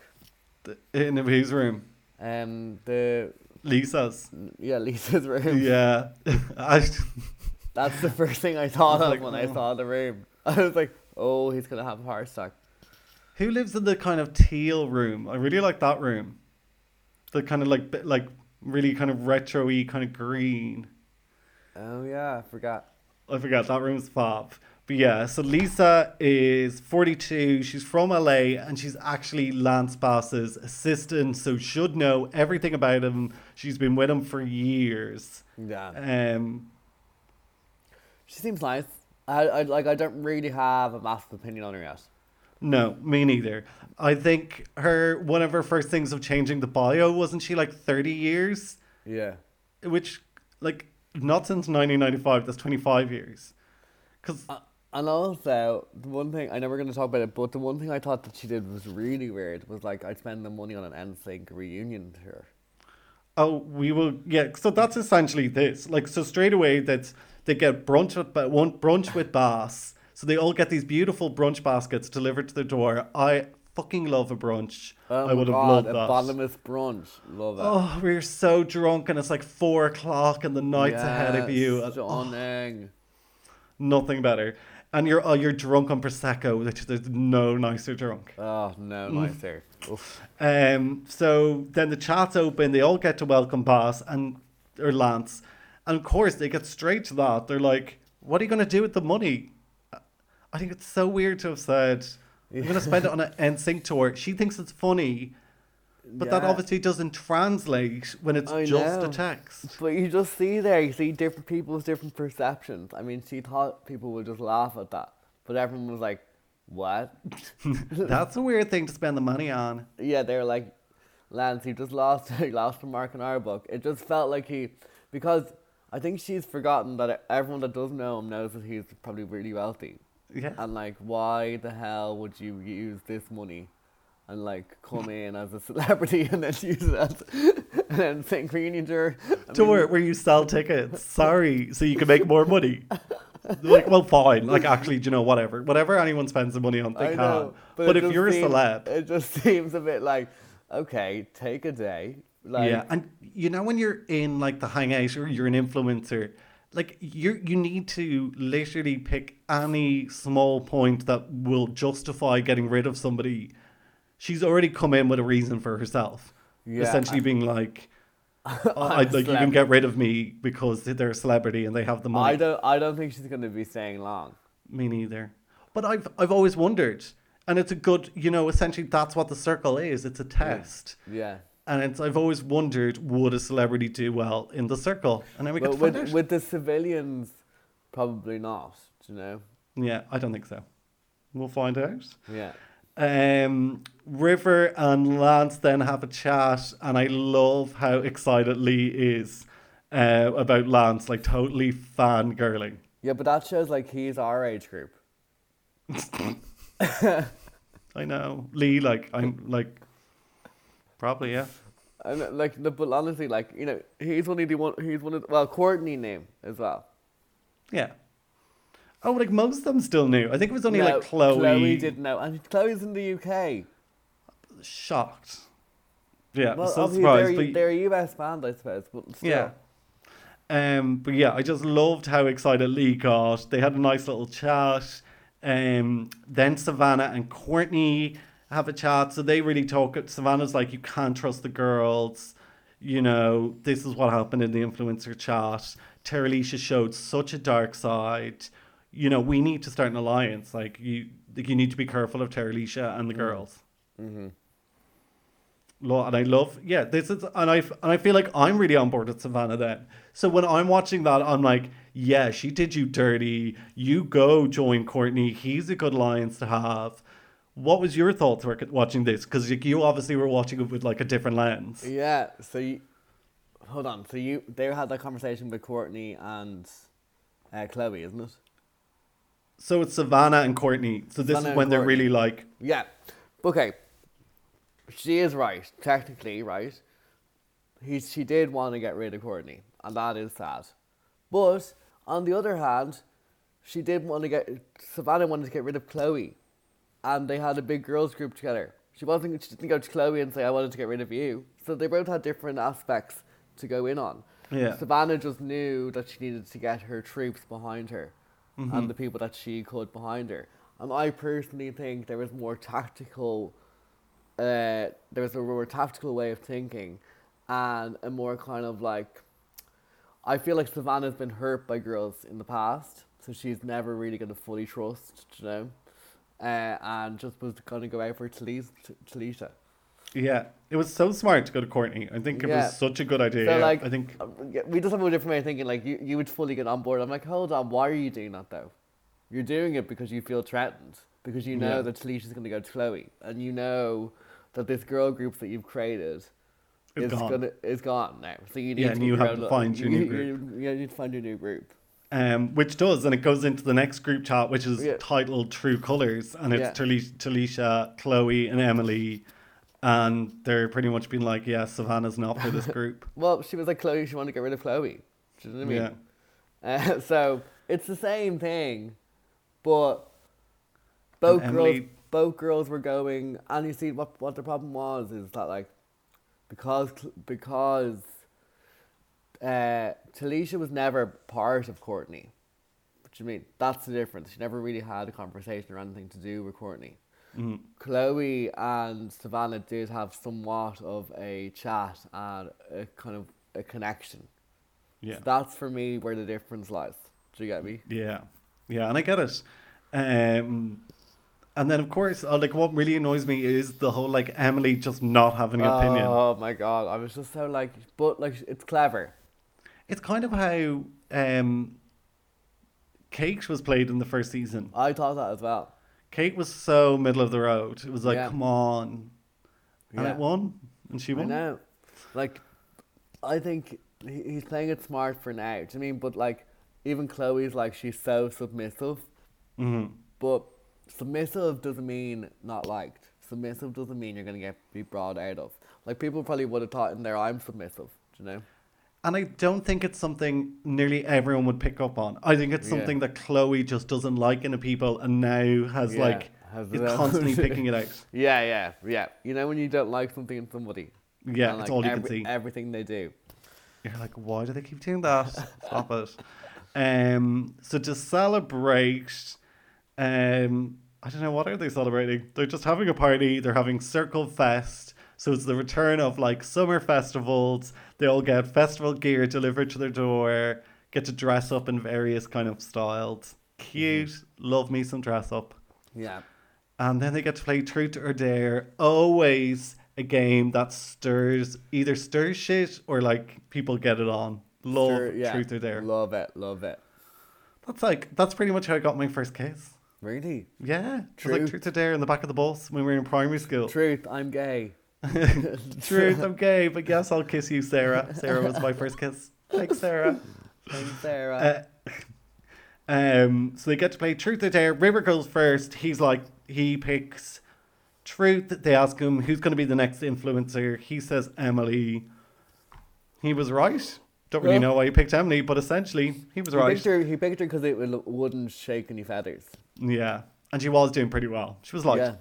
The- In whose room? Um, the Lisa's. yeah, Lisa's room. Yeah. I, That's the first thing I thought I of like, when I "Oh." saw the room. I was like, oh, he's gonna have a heart attack. who lives in the kind of teal room? I really like that room. The kind of like bit- like really kind of retro-y kind of green. Oh yeah, I forgot. I forgot that room's fab. But yeah, so Lisa is 42. She's from LA and she's actually Lance Bass's assistant, so should know everything about him. She's been with him for years. Yeah, Um, she seems nice. I, I like. I don't really have a massive opinion on her yet. no, me neither. I think her one of her first things of changing the bio wasn't she like 30 years, Yeah. which like not since 1995. That's 25 years. Because Uh, and also, the one thing I know we're going to talk about it, but the one thing I thought that she did was really weird was like I'd spend the money on an NSYNC reunion tour. Oh, we will. Yeah, so that's essentially this. Like, so straight away, that's they get brunch with brunch with Bass. So they all get these beautiful brunch baskets delivered to their door. I fucking love a brunch. Oh I would have loved a that. bottomless brunch. Love it. Oh, we're so drunk and it's like four o'clock and the night's ahead of you. Yes, and- oh, Stunning. nothing better. And you're oh, you're drunk on prosecco, which there's no nicer drunk. Oh no, nicer. Oof. Um, so then the chat's open. They all get to welcome Boss and or Lance, and of course they get straight to that. They're like, "What are you going to do with the money?" I think it's so weird to have said, "I'm going to spend it on an NSYNC tour." She thinks it's funny, but that obviously doesn't translate when it's I just know. a text. But you just see there, you see different people's different perceptions. I mean, she thought people would just laugh at that, but everyone was like, "What?" That's a weird thing to spend the money on. yeah, they were like, "Lance, you just lost, he lost a mark in our book." It just felt like he, because I think she's forgotten that everyone that does know him knows that he's probably really wealthy, Yeah. and like, why the hell would you use this money? And like come in as a celebrity and then use it as and then St. Reunion tour. I tour mean, where you sell tickets. Sorry, so you can make more money. Like, well, fine. Like, actually, you know, whatever, whatever anyone spends the money on, they I can. know, But, it if you're a celeb, it just seems a bit like, okay, take a day. Like, yeah, and you know when you're in like the hangout or you're an influencer, like you you need to literally pick any small point that will justify getting rid of somebody. She's already come in with a reason for herself, Yeah, essentially I- being like. I, like you can get rid of me because they're a celebrity and they have the money. I don't, I don't think she's going to be staying long. Me neither. But I've I've always wondered, and it's a good, you know, essentially that's what the circle is. It's a test, Yeah. and it's I've always wondered would a celebrity do well in the circle, and then we get But to with, out. with the civilians, probably not. You know? Yeah, I don't think so. We'll find out. Yeah. Um, River and Lance then have a chat, and I love how excited Lee is uh, about Lance, like totally fangirling. Yeah, but that shows like he's our age group. I know Lee, like I'm like probably yeah. And like, the, but honestly, like you know, he's one of the one. He's one of the, well, Courtney name as well. Yeah. Oh, like most of them still knew. I think it was only No, like Chloe. Chloe didn't know, I and Chloe's in the UK. Shocked. Yeah, Well, so surprised. they're, But, they're a US band, I suppose. But still. yeah. Um, but yeah, I just loved how excited Lee got. They had a nice little chat. Um, then Savannah and Courtney have a chat. So they really talk. Savannah's like, you can't trust the girls. You know, this is what happened in the influencer chat. Terilisha showed such a dark side. You know, we need to start an alliance. Like you, like you need to be careful of Terilisha and the girls. Mm-hmm. Lo- and I love yeah this is and I and I feel like I'm really on board with Savannah then so when I'm watching that I'm like yeah she did you dirty you go join Courtney he's a good alliance to have what was your thoughts watching this because you obviously were watching it with like a different lens Yeah. So you, hold on. So you they had that conversation with Courtney and uh, Chloe, isn't it? So it's Savannah and Courtney so this Savannah is when they're Courtney. really like Yeah. Okay. She is right, technically, right? He, she did want to get rid of Courtney, and that is sad. But on the other hand, she did want to get Savannah wanted to get rid of Chloe, and they had a big girls group together. She wasn't. She didn't go to Chloe and say, "I wanted to get rid of you." So they both had different aspects to go in on. Yeah. Savannah just knew that she needed to get her troops behind her, and the people that she could behind her. And I personally think there was more tactical. Uh, there was a more tactical way of thinking, and a more kind of like. I feel like Savannah's been hurt by girls in the past, so she's never really going to fully trust, you know, uh, and just was going to go out for Terilisha. Yeah it was so smart to go to Courtney I think it Yeah. was such a good idea So like, I think um, yeah, we just have a different way of thinking. Like you, you would fully get on board. I'm like, hold on, why are you doing that though? You're doing it because you feel threatened, because you know Yeah. that Terilisha's going to go to Chloe, and you know that this girl group that you've created It's is gone. gonna is gone now. So you need Yeah, to and you have to a- find your you, new you- You, need to find your new group. um, which does, and it goes into the next group chat, which is Yeah. titled True Colors, and it's Yeah. Terilisha, Terilisha, Chloe, and Emily, and they're pretty much being like, "Yeah, Savannah's not for this group." Well, she was like Chloe. She wanted to get rid of Chloe. Do you know what I mean? yeah, Uh, so it's the same thing, but both And girls, Emily- both girls were going, and you see what what the problem was is that like, because because, uh, Terilisha was never part of Courtney. What do you mean? That's the difference. She never really had a conversation or anything to do with Courtney. Mhm. Chloe and Savannah did have somewhat of a chat and a kind of a connection. Yeah. So that's for me where the difference lies. Do you get me? Yeah, yeah, and I get it. Um, and then of course, uh, like what really annoys me is the whole like Emily just not having an opinion. Oh my god, I was just so like, but like it's clever. It's kind of how um, Kate was played in the first season. I thought that as well. Kate was so middle of the road. It was like, Yeah. come on, and Yeah. it won, and she I won. know. Like, I think he- he's playing it smart for now. Do you mean? But like, even Chloe's like she's so submissive, hmm but submissive doesn't mean not liked. Submissive doesn't mean you're gonna get be brought out of. Like people probably would have thought in there, I'm submissive. Do you know? And I don't think it's something nearly everyone would pick up on. I think it's Yeah. something that Chloe just doesn't like in a people, and now has Yeah, like has is constantly picking it out. Yeah, yeah, yeah. You know when you don't like something in somebody. Yeah, it's like, all you can see. Everything they do. You're like, why do they keep doing that? Stop it. Um, so to celebrate, um, I don't know what are they celebrating. They're just having a party. They're having Circle Fest. So it's the return of like summer festivals. They all get festival gear delivered to their door. Get to dress up in various kind of styles. Cute. Mm-hmm. Love me some dress up. Yeah. And then they get to play Truth or Dare. Always a game that stirs either stirs shit or like people get it on. Love Sure, yeah. Truth or Dare. Love it, love it. That's like that's pretty much how I got my first kiss. Really? Yeah, it was like Truth. Truth or Dare in the back of the bus when we were in primary school. Truth, I'm gay. Truth, I'm gay, but yes, I'll kiss you, Sarah. Sarah was my first kiss. Thanks, Sarah. Thanks, Sarah. Uh, um, so they get to play Truth or Dare. River goes first. He's like, he picks Truth. They ask him who's going to be the next influencer. He says Emily. He was right. Don't really Yeah. know why he picked Emily, but essentially he was he right. picked her. He picked her because it would- wouldn't shake any feathers. Yeah, and she was doing pretty well. She was like, yeah.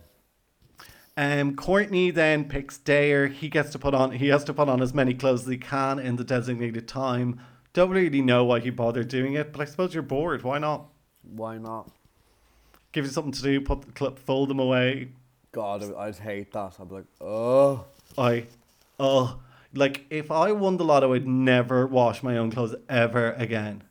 Um, Courtney then picks Dare. He gets to put on. He has to put on as many clothes as he can in the designated time. Don't really know why he bothered doing it, but I suppose you're bored. Why not? Why not? Give you something to do. Put the clip, fold them away. God, I- I'd hate that. I'd be like, oh. I, oh, like if I won the lotto, I'd never wash my own clothes ever again.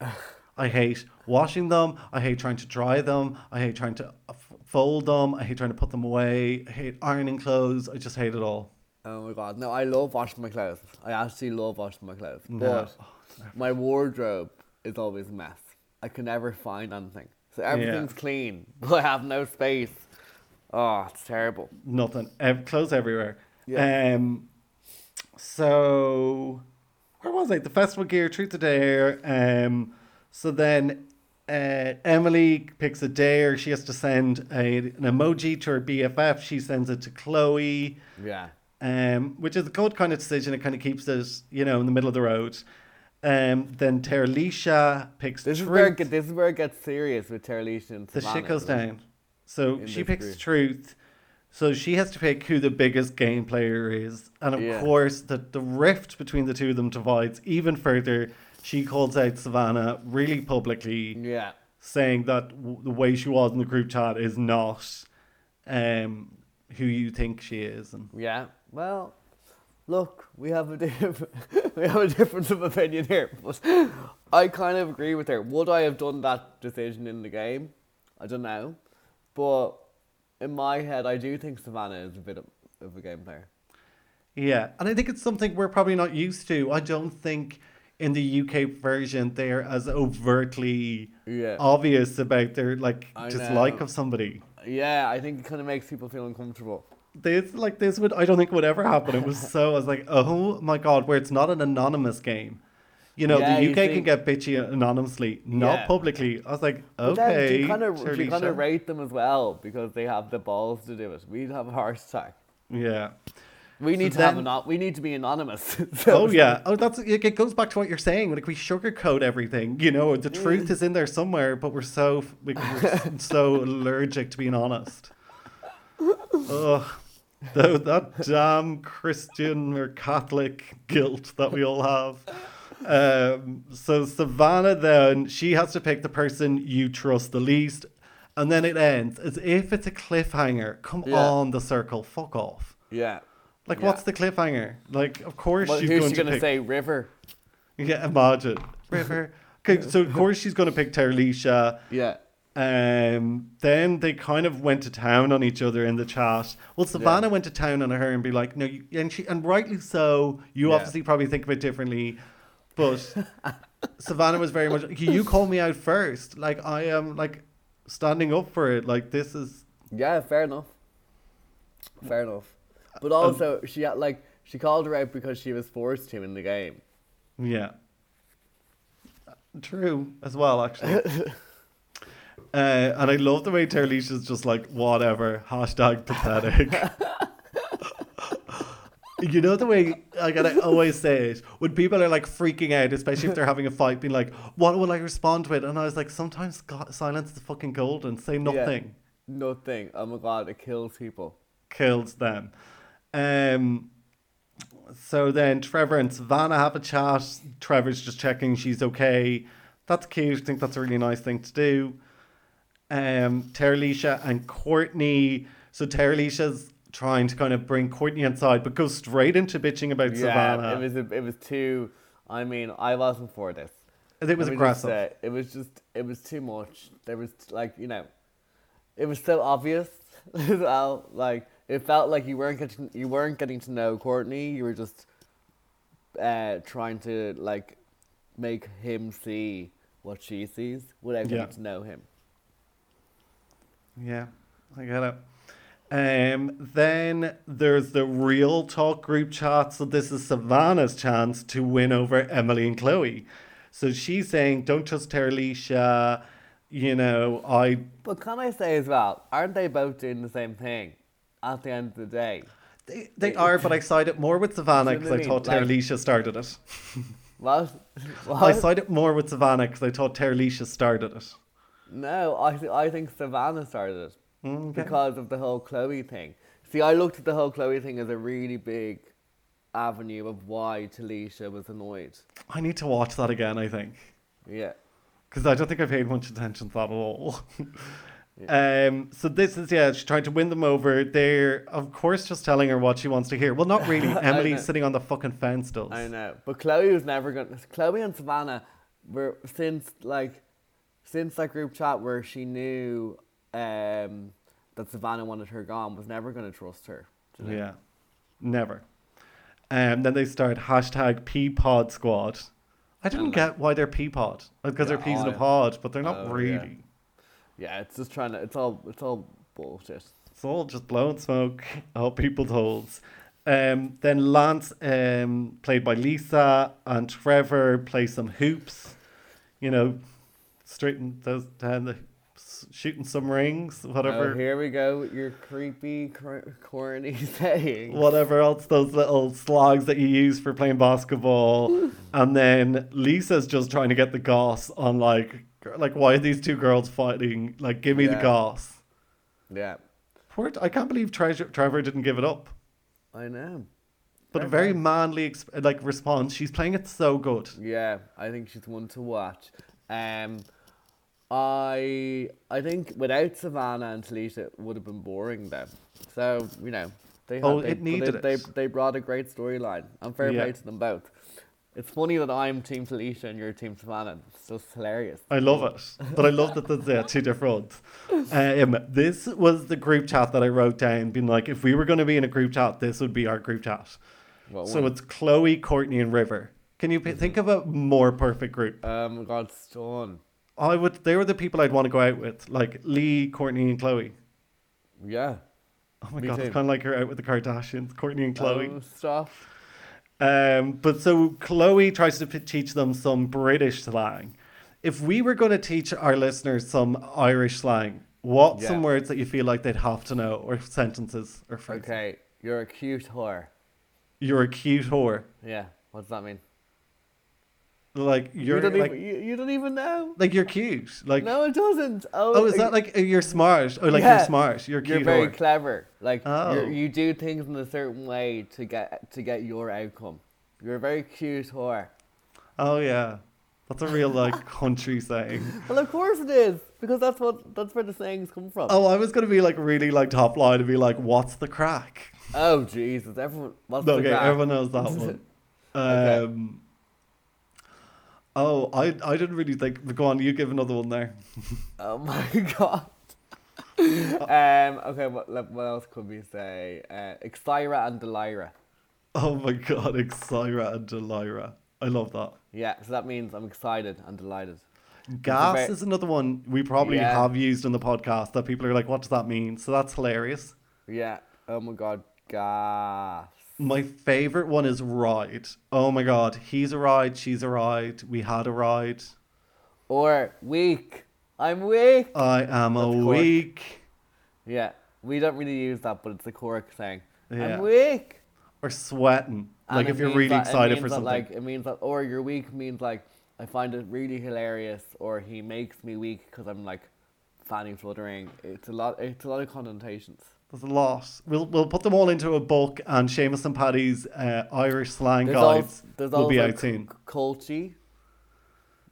I hate washing them. I hate trying to dry them. I hate trying to f- fold them. I hate trying to put them away. I hate ironing clothes. I just hate it all. Oh my god. No, I love washing my clothes. I actually love washing my clothes. No. But my wardrobe is always a mess. I can never find anything. So everything's clean, but I have no space. Oh, it's terrible. Nothing. Ev- clothes everywhere. Yeah. Um. So, where was I? The festival gear, Truth or Dare. Um. So then, uh, Emily picks a dare. She has to send a, an emoji to her BFF. She sends it to Chloe. Yeah. Um, which is a good kind of decision. It kind of keeps us, you know, in the middle of the road. Um, then Terilisha picks This is where it this is where it gets serious with Terilisha and the shit goes down. So In she picks group. truth. So she has to pick who the biggest game player is. And of Yeah. course, the, the rift between the two of them divides even further. She calls out Savannah really publicly, Yeah. saying that w- the way she was in the group chat is not um, who you think she is. And Yeah. Well, look, we have a diff- we have a difference of opinion here, but I kind of agree with her. Would I have done that decision in the game? I don't know, but in my head, I do think Savannah is a bit of, of a game player. yeah, and I think it's something we're probably not used to. I don't think in the UK version they're as overtly Yeah. obvious about their like I dislike know. of somebody. Yeah, I think it kind of makes people feel uncomfortable. this like this would I don't think would ever happen. It was so I was like, oh my god, where it's not an anonymous game. You know, Yeah, the UK see- can get bitchy anonymously, not Yeah. publicly. I was like, But then okay, you kind of you kind of rate them as well because they have the balls to do it. We'd have a heart attack. yeah. We need So to have then- an. We need to be anonymous. Oh yeah. Oh, that's it. Goes back to what you're saying. Like we sugarcoat everything. You know, the truth is in there somewhere, but we're so we- we're so allergic to being honest. Ugh. Though that damn Christian or Catholic guilt that we all have. Um, so Savannah then she has to pick the person you trust the least, and then it ends as if it's a cliffhanger. Come Yeah. on, the circle, fuck off. yeah. Like, Yeah. what's the cliffhanger? Like, of course Well, she's who's going she to pick. say? River. Yeah, imagine. River. Okay, so of course she's going to pick Terilisha. Yeah. Um, then they kind of went to town on each other in the chat. Well, Savannah went to town on her and be like, no, you, and she, and rightly so. You Yeah. obviously probably think of it differently, but Savannah was very much. You call me out first. Like I am like standing up for it. Like this is Yeah, fair enough. Fair enough. Um, But also, she had like she called her out because she was forced to in the game. Yeah. True as well, actually. uh, and I love the way Terilisha's just like, whatever, hashtag pathetic. you know the way, like, and I always say it, when people are like freaking out, especially if they're having a fight, being like, what will I respond with? And I was like, sometimes God, silence is fucking golden. Say nothing. Nothing. Oh my god, it kills people. kills them. Um, so then Trevor and Savannah have a chat. Trevor's just checking she's okay. That's cute. I think that's a really nice thing to do. Um, Terilisha and Courtney. So Terilisha's trying to kind of bring Courtney inside, but goes straight into bitching about Yeah, Savannah. it was a, it was too. I mean, I wasn't for this. It was just aggressive. say, it was just it was too much. There was like you know, it was so obvious as well. Like it felt like you weren't getting you weren't getting to know Courtney. You were just uh, trying to like make him see what she sees without Yeah. getting to know him. Yeah, I get it. Um, then there's the real talk group chat. So this is Savannah's chance to win over Emily and Chloe. So she's saying, "Don't trust Terilisha." You know, I But can I say as well, aren't they both doing the same thing at the end of the day? they, they are, but I side it more with Savannah because I thought? Like- Terilisha started it. What? I what? side it more with Savannah because I thought Terilisha started it. No, I th- I think Savannah started it Mm, Okay. because of the whole Chloe thing. See, I looked at the whole Chloe thing as a really big avenue of why Terilisha was annoyed. I need to watch that again. I think. Yeah. because I don't think I paid much attention to that at all. um, so this is yeah, she's trying to win them over. They're of course just telling her what she wants to hear. Well, not really. I Emily's sitting on the fucking fence does. I know, but Chloe was never going. to Chloe and Savannah were since like since that group chat where she knew um, that Savannah wanted her gone was never going to trust her. do you know? Yeah, never. Um, then they start hashtag Peapod Squad. I didn't And, get why they're Peapod because they're Yeah, peas in a pod, but they're not Oh, really. Yeah, it's just trying to. It's all. It's all bullshit. It's all just blowing smoke, all people told. Um, then Lance, um, played by Lisa, and Trevor play some hoops. You know, straighten those down the shooting some rings, whatever, Oh, here we go. with Your creepy, cor- corny saying. whatever else those little slogs that you use for playing basketball. and then Lisa's just trying to get the goss on like, like why are these two girls fighting? Like, give me the Yeah. goss. Yeah, Poor, I can't believe Treasure, Trevor didn't give it up. I know. But a very manly exp- like response. She's playing it so good. Yeah, I think she's one to watch. Um, I I think without Savannah and Terilisha, it would have been boring then. So you know, they had, Oh, they, it needed they, it. They, they brought a great storyline. And fair Yeah. play to them both. It's funny that I'm Team Terilisha and you're Team Savannah. It's just hilarious. I love it, but I love that there's yeah, two different. Um, this was the group chat that I wrote down, being like, if we were going to be in a group chat, this would be our group chat. So it's Chloe, Courtney, and River. Can you p- think of a more perfect group? um, God, Stone. I would. They were the people I'd want to go out with, like Lee, Courtney, and Chloe. Yeah. Oh my Me god, too. it's kind of like her out with the Kardashians, Courtney and Chloe. Oh, stop. Um, but so Chloe tries to p- teach them some British slang. If we were going to teach our listeners some Irish slang, what Yeah. some words that you feel like they'd have to know, or sentences, or phrases? Okay, you're a cute whore. You're a cute whore. Yeah. What does that mean? Like you're you don't like even you, you don't even know. like you're cute. Like no, it doesn't. Oh, oh, is that like uh, you're smart? Oh, like you're smart. You're you're very whore. clever. Like Oh. you do things in a certain way to get to get your outcome. You're a very cute whore. oh yeah, that's a real like country saying. Well, of course it is because that's what that's where the sayings come from. Oh, I was gonna be like really like top line and be like, "What's the crack?" Oh Jesus! Everyone, what's okay, the crack? everyone knows that one. Okay. Um, oh, I I didn't really think. but Go on, you give another one there. Oh my god. um. Okay. What, what else could we say? Uh, Exira and Delira. Oh my god, Exira and Delira. I love that. Yeah. So that means I'm excited and delighted. Gas very- is another one we probably Yeah. have used in the podcast that people are like, "What does that mean?" So that's hilarious. Yeah. Oh my god. Gas. My favorite one is ride. Oh my god, he's a ride, she's a ride, we had a ride. Or weak. I'm weak. I am That's a week. Yeah. We don't really use that, but it's a Cork saying. Yeah. I'm weak. Or sweating. And Like if you're really that- excited for something. Like it means that, or you're weak means like I find it really hilarious, or he makes me weak because I'm like fanny fluttering. It's a lot. It's a lot of connotations. There's a lot. We'll we'll put them all into a book, and Seamus and Paddy's uh, Irish slang There's guides also, there's will also be out soon. Culchie.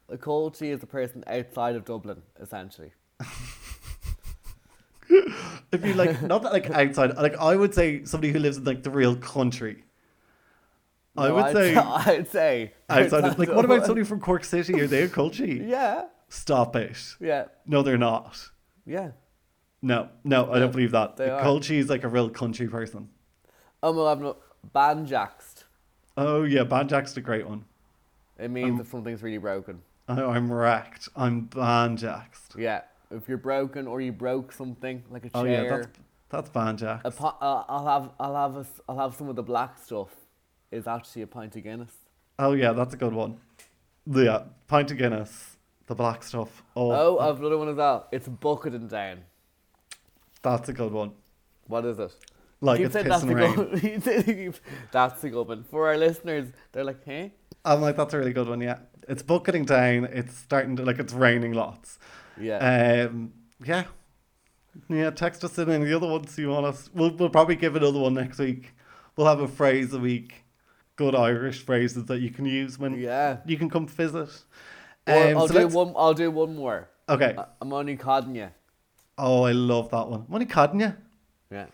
A Culchie is a person outside of Dublin, essentially. If you like, not that like outside, like I would say somebody who lives in like the real country. I would I'd, say I'd say outside. Of, like, what about somebody from Cork City? Are they a culture? Yeah, Stop it. yeah, No, they're not. yeah. No, no, I don't believe that. they The are. Is like a real country person. Oh, well, I've not. banjaxed. Oh yeah, Banjack's a great one. It means Um, if something's really broken. Oh, I'm wrecked. I'm Banjaxed. Yeah, if you're broken or you broke something like a chair. Oh yeah, that's that's Banjax. A po- uh, I'll have I'll have a s will have some of the black stuff. Is actually a pint of Guinness. Oh yeah, that's a good one. Yeah, pint of Guinness, the black stuff. Oh, Oh, I've another one as well. It's bucketing down. That's a good one. What is it? Like it's piss that's and rain. good. you said you- that's a good one for our listeners. They're like, hey, I'm like, that's a really good one. Yeah, it's bucketing down. It's starting to like it's raining lots. yeah, Um, yeah, yeah. Text us in any other ones you want us. We'll we'll probably give another one next week. We'll have a phrase a week. Good Irish phrases that you can use when yeah. you can come visit. Um, I'll so do let's- one. I'll do one more. Okay. I- I'm only codding you. Oh, I love that one. Money you? Yeah.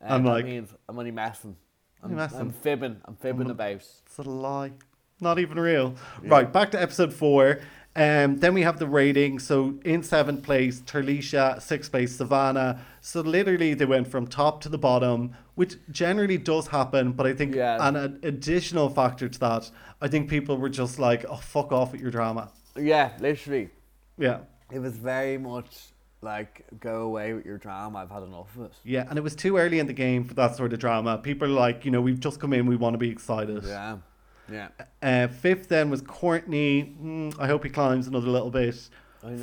I'm Um, like- means I'm only messing. I'm, messing. I'm fibbing. I'm fibbing about. It's a lie. Not even real. Right, back to episode four. Um, then we have the rating. So in seventh place, Terilisha, sixth place, Savannah. So literally they went from top to the bottom, which generally does happen. But I think Yeah. an, an additional factor to that, I think people were just like, oh, fuck off with your drama. Yeah, literally. Yeah. It was very much like go away with your drama. I've had enough of it. Yeah, and it was too early in the game for that sort of drama. People are like, you know, we've just come in, we want to be excited. Yeah. Yeah. Uh, fifth then was Courtney. Mm, I hope he climbs another little bit.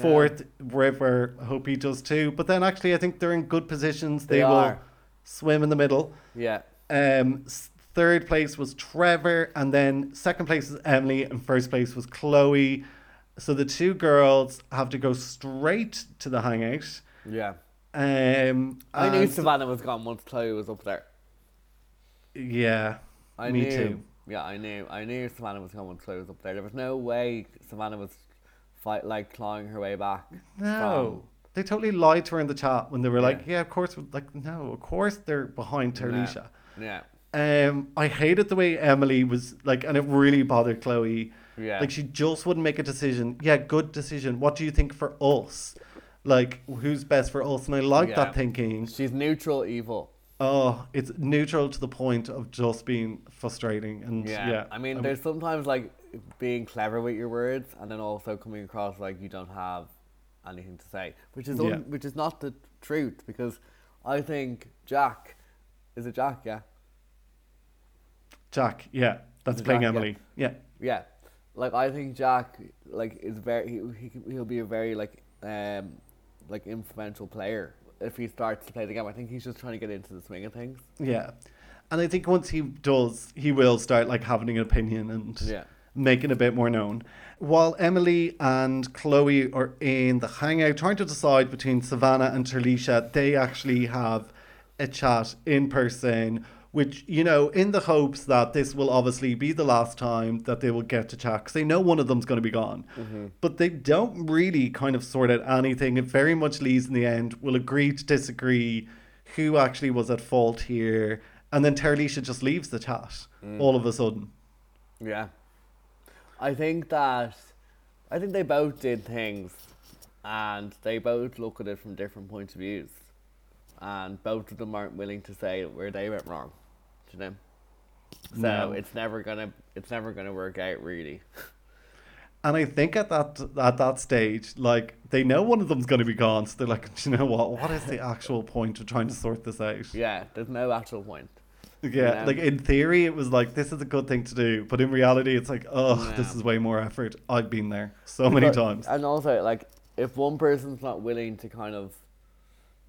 Fourth, River. I hope he does too. But then actually, I think they're in good positions. They, They will swim in the middle. Yeah. Um, third place was Trevor, and then second place was Emily, and first place was Chloe. So the two girls have to go straight to the hangout. Yeah. Um, I knew Savannah was gone once Chloe was up there. Yeah, I me knew. too. Yeah, I knew. I knew Savannah was gone once Chloe was up there. There was no way Savannah was fight like clawing her way back. No, they totally lied to her in the chat when they were like, Yeah. "Yeah, of course." Like, no, of course they're behind from- Terilisha. Yeah. Um, I hated the way Emily was like, and it really bothered Chloe. Yeah. Like, she just wouldn't make a decision. Yeah, good decision. What do you think for us? Like, who's best for us? And I like Yeah. that thinking. She's neutral evil. Oh, it's neutral to the point of just being frustrating. And Yeah. yeah, I mean, um, there's sometimes like being clever with your words and then also coming across like you don't have anything to say, which is un- Yeah. which is not the truth because I think Jack is it Jack, yeah. Jack. Yeah, that's playing Jack, yeah. Emily. Yeah. Yeah, like I think Jack like is very he, he he'll be a very like um like influential player if he starts to play the game. I think he's just trying to get into the swing of things. Yeah. And I think once he does, he will start like having an opinion and Yeah. making a bit more known. While Emily and Chloe are in the hangout trying to decide between Savannah and Terilisha, they actually have a chat in person, which, you know, in the hopes that this will obviously be the last time that they will get to chat because they know one of them's going to be gone. Mm-hmm. But they don't really kind of sort out anything. It very much leaves in the end, will agree to disagree who actually was at fault here. And then Terilisha just leaves the chat mm. all of a sudden. Yeah. I think that I think they both did things and they both look at it from different points of views. And both of them aren't willing to say where they went wrong. You know? So No. it's never gonna it's never gonna work out really. And I think at that at that stage, like they know one of them's going to be gone, so they're like, "Do you know what? What is the actual point of trying to sort this out? Yeah, there's no actual point. Yeah, Yeah. like in theory, it was like this is a good thing to do, but in reality, it's like, oh, this is way more effort. I've been there so many But- times. And also, like, if one person's not willing to kind of,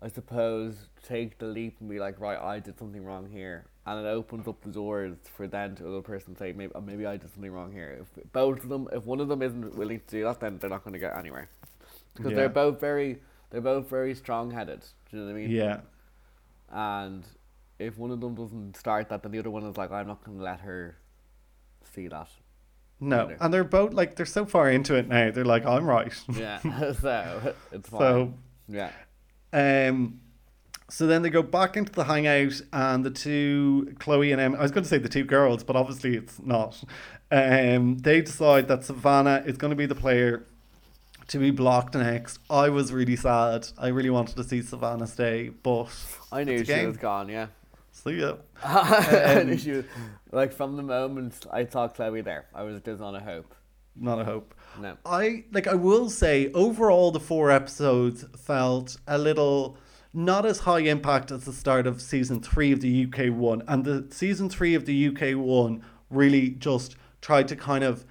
I suppose, take the leap and be like, right, I did something wrong here, and it opens up the doors for then to other person say, maybe, uh, maybe I did something wrong here. If both of them, if one of them isn't willing to do that, then they're not going to get anywhere, because Yeah. they're both very, they're both very strong-headed. Do you know what I mean? Yeah, And if one of them doesn't start that, then the other one is like, I'm not going to let her see that. no, Either. and they're both like they're so far into it now. They're like, I'm right. Yeah, so it's fine. So yeah. Um, so then they go back into the hangout, and the two Chloe and Em. I was going to say the two girls, but obviously it's not. Um, they decide that Savannah is going to be the player to be blocked next. I was really sad. I really wanted to see Savannah stay, but I knew she game. was gone, yeah. See ya. I knew Um, she was, like from the moment I saw Chloe there, I was just on a hope. Not a hope. No. I like. I will say overall, the four episodes felt a little not as high impact as the start of season three of the UK one, and the season three of the UK one really just tried to kind of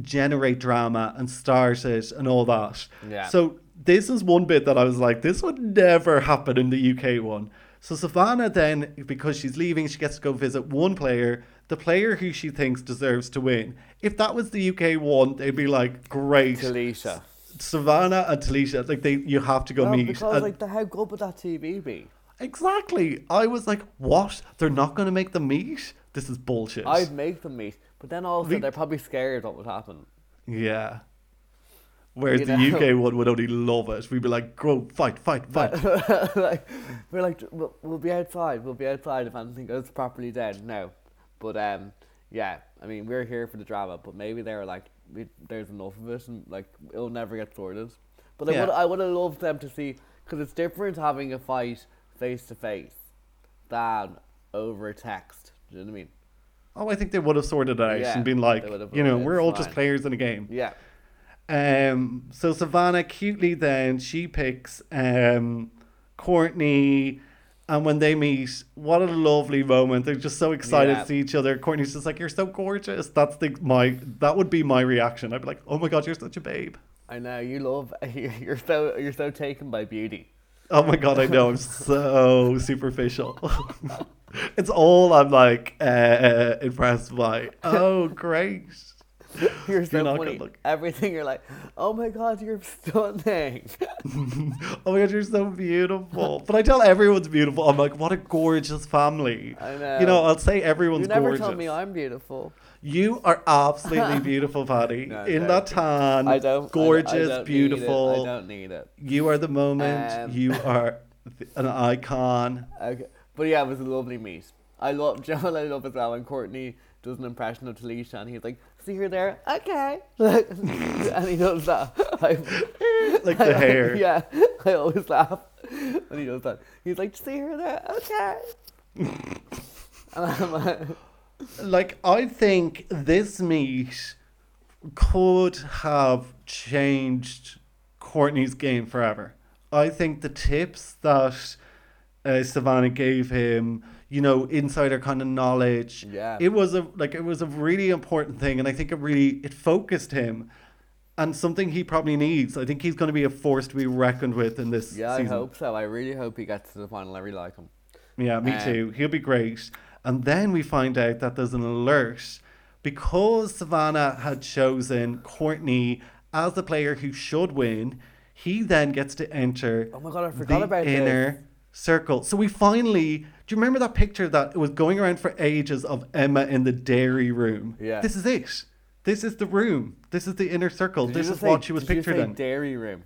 generate drama and start it and all that. Yeah. So this is one bit that I was like, this would never happen in the UK one. So Savannah then, because she's leaving, she gets to go visit one player, the player who she thinks deserves to win. If that was the UK one, they'd be like, great. Terilisha. Savannah and Terilisha, like they, you have to go Well, meet. because And- like the, how good would that TV be? exactly. I was like, what? They're not going to make them meet? This is bullshit. I'd make them meet, but then also We- they're probably scared what would happen. Yeah. Whereas You the know? UK one would only love it. We'd be like, go, fight, fight, fight. like we're like we'll, we'll be outside. We'll be outside if anything goes properly dead. No, but um, yeah. I mean, we're here for the drama, but maybe they're like, there's enough of it, and like it'll never get sorted. But I Yeah. would I would have loved them to see because it's different having a fight face to face than over text. Do you know what I mean? Oh, I think they would have sorted it out Yeah, and been like, they would have you know, we're all just players in a game. Yeah. Um, so Savannah cutely then she picks um, Courtney, and when they meet, what a lovely moment! They're just so excited Yeah. to see each other. Courtney's just like, "You're so gorgeous." That's the my that would be my reaction. I'd be like, "Oh my god, you're such a babe." I know you love. You're so you're so taken by beauty. Oh my god, I know I'm so superficial. it's all I'm like uh, impressed by. Oh, great. You're so not funny. look. Everything you're like, oh my god, you're stunning. Oh my god, you're so beautiful. But I tell everyone's beautiful. I'm like, what a gorgeous family. I know. You know. I'll say everyone's you never gorgeous. tell me I'm beautiful. You are absolutely beautiful, Patty. No, In that tan, I don't. I gorgeous, don't- I don't need it. beautiful. I don't need it. You are the moment. Um, you are an icon. Okay. But yeah, it was a lovely meet. I love John. I love as well. And Courtney does an impression of Terilisha, and he's like, "See her there? Okay." and he does that. I, Like the hair. yeah, I always laugh when he does that. He's like, "See her there? Okay." and I'm like, like I think this meet could have changed Courtney's game forever. I think the tips that uh, Savannah gave him, you know, insider kind of knowledge, Yeah. it was a like it was a really important thing, and I think it really it focused him. And something he probably needs. I think he's going to be a force to be reckoned with in this yeah, I hope so. I really hope he gets to the final. I really like him. Yeah, me Um, too. He'll be great. And then we find out that there's an alert because Savannah had chosen Courtney as the player who should win. He then gets to enter Oh my God, I forgot about this. Circle. So we finally. Do you remember that picture that was going around for ages of Emma in the dairy room? Yeah. This is it. This is the room. This is the inner circle. Did this is say- what she was pictured in. Dairy room.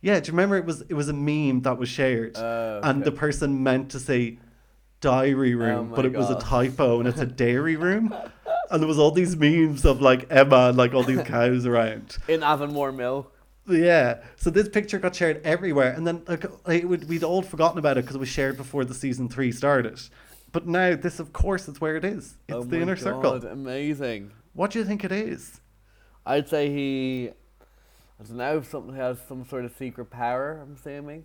Yeah, do you remember it was it was a meme that was shared, Oh, and the person meant to say diary oh room, my but it was a typo, and it's a dairy room, and there was all these memes of like Emma and like all these cows around. In Avonmore Mill. Yeah, so this picture got shared everywhere, and then like it would, we'd all forgotten about it because it was shared before the season three started. But now this, of course, is where it is. It's oh the my inner God, circle. Amazing. What do you think it is? I'd say he. I don't know if something has some sort of secret power. I'm assuming.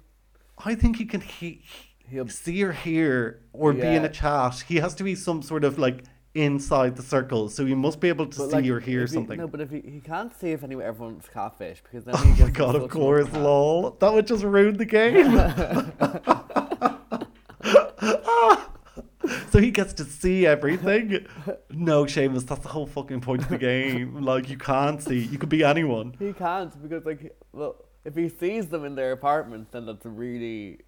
I think he can he, He'll- see or hear or be in a chat. He has to be some sort of like inside the circle, so he must be able to But, see like, or hear he- something. no, but if he, he can't see if anyone everyone's catfish because then oh he my god! Of course, lol. That would just ruin the game. so he gets to see everything. No, Seamus, that's the whole fucking point of the game. Like you can't see. You could be anyone. He can't because like well, if he sees them in their apartment, then that's really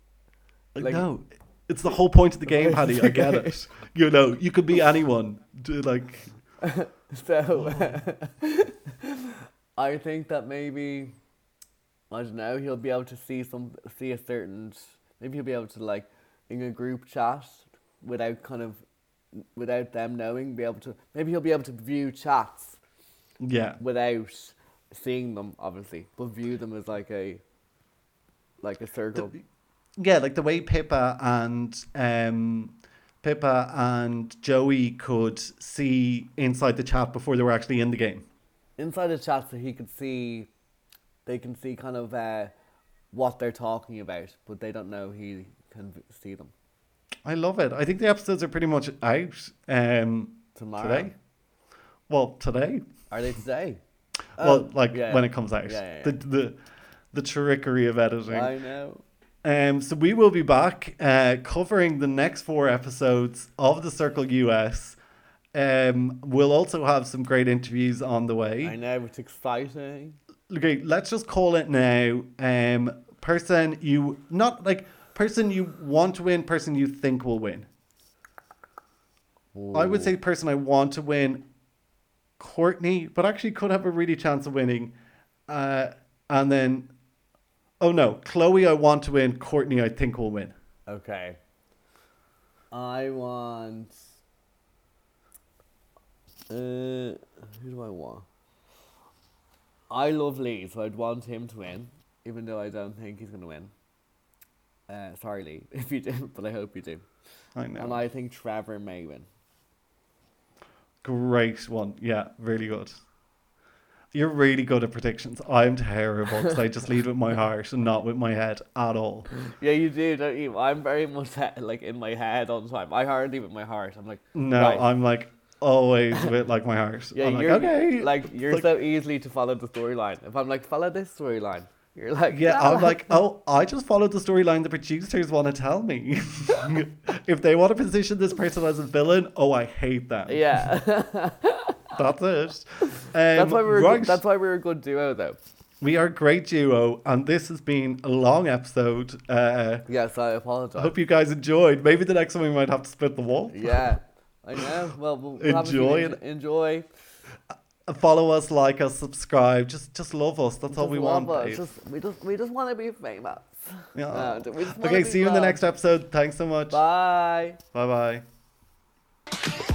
Like, Like- no, it's the whole point of the game, Paddy. I get it. You know, you could be anyone. Do, Like, so. I think that maybe I don't know. He'll be able to see some see a certain. Maybe he'll be able to like in a group chat without kind of without them knowing. Be able to maybe he'll be able to view chats yeah, without seeing them, obviously, but view them as like a like a circle. Yeah, like the way Pippa and um, Pippa and Joey could see inside the chat before they were actually in the game. Inside the chat, so he could see, they can see kind of uh, what they're talking about, but they don't know he can see them I love it. I think the episodes are pretty much out um, tomorrow. today. Well, today. Are they today? well, Oh, like yeah. when it comes out. Yeah, yeah, The, the the trickery of editing. I know. Um, so we will be back uh, covering the next four episodes of the Circle US. Um, we'll also have some great interviews on the way. I know. It's exciting. Okay, let's just call it now. Um, person you not like person you want to win, person you think will win. I would say person I want to win, Courtney, but actually could have a really chance of winning. Uh, and then, oh no, Chloe I want to win, Courtney I think will win. Okay. I want. Uh, who do I want? I love Lee, so I'd want him to win, even though I don't think he's going to win. Uh, sorry, Lee, if you do, but I hope you do. I know. And I think Trevor may win. Great one. Yeah, really good. You're really good at predictions. I'm terrible because I just lead with my heart and not with my head at all. Yeah, you do, don't you? I'm very much like in my head all the time. I hardly with my heart. I'm like, No, right. I'm like always with like my heart. Yeah, I'm you're okay. like you're Like- so easily to follow the storyline. If I'm like follow this storyline, you're like Yeah. I'm like, oh, I just followed the storyline the producers want to tell me. if they want to position this person as a villain, oh, I hate them. yeah. That's it. Um, that's why we were. right. Good, that's why we were a good duo, though. we are a great duo, and this has been a long episode. Uh, Yes, I apologize. I hope you guys enjoyed. Maybe the next one we might have to split the wall. yeah, I know. Well, we'll, we'll have a few Enjoy things- Enjoy. Follow us, like us, subscribe. Just, just love us. That's all we want. us. Just, we just we just want to be famous. Yeah. Uh, just wanna okay, see you in the next episode. Thanks so much. Bye. Bye bye.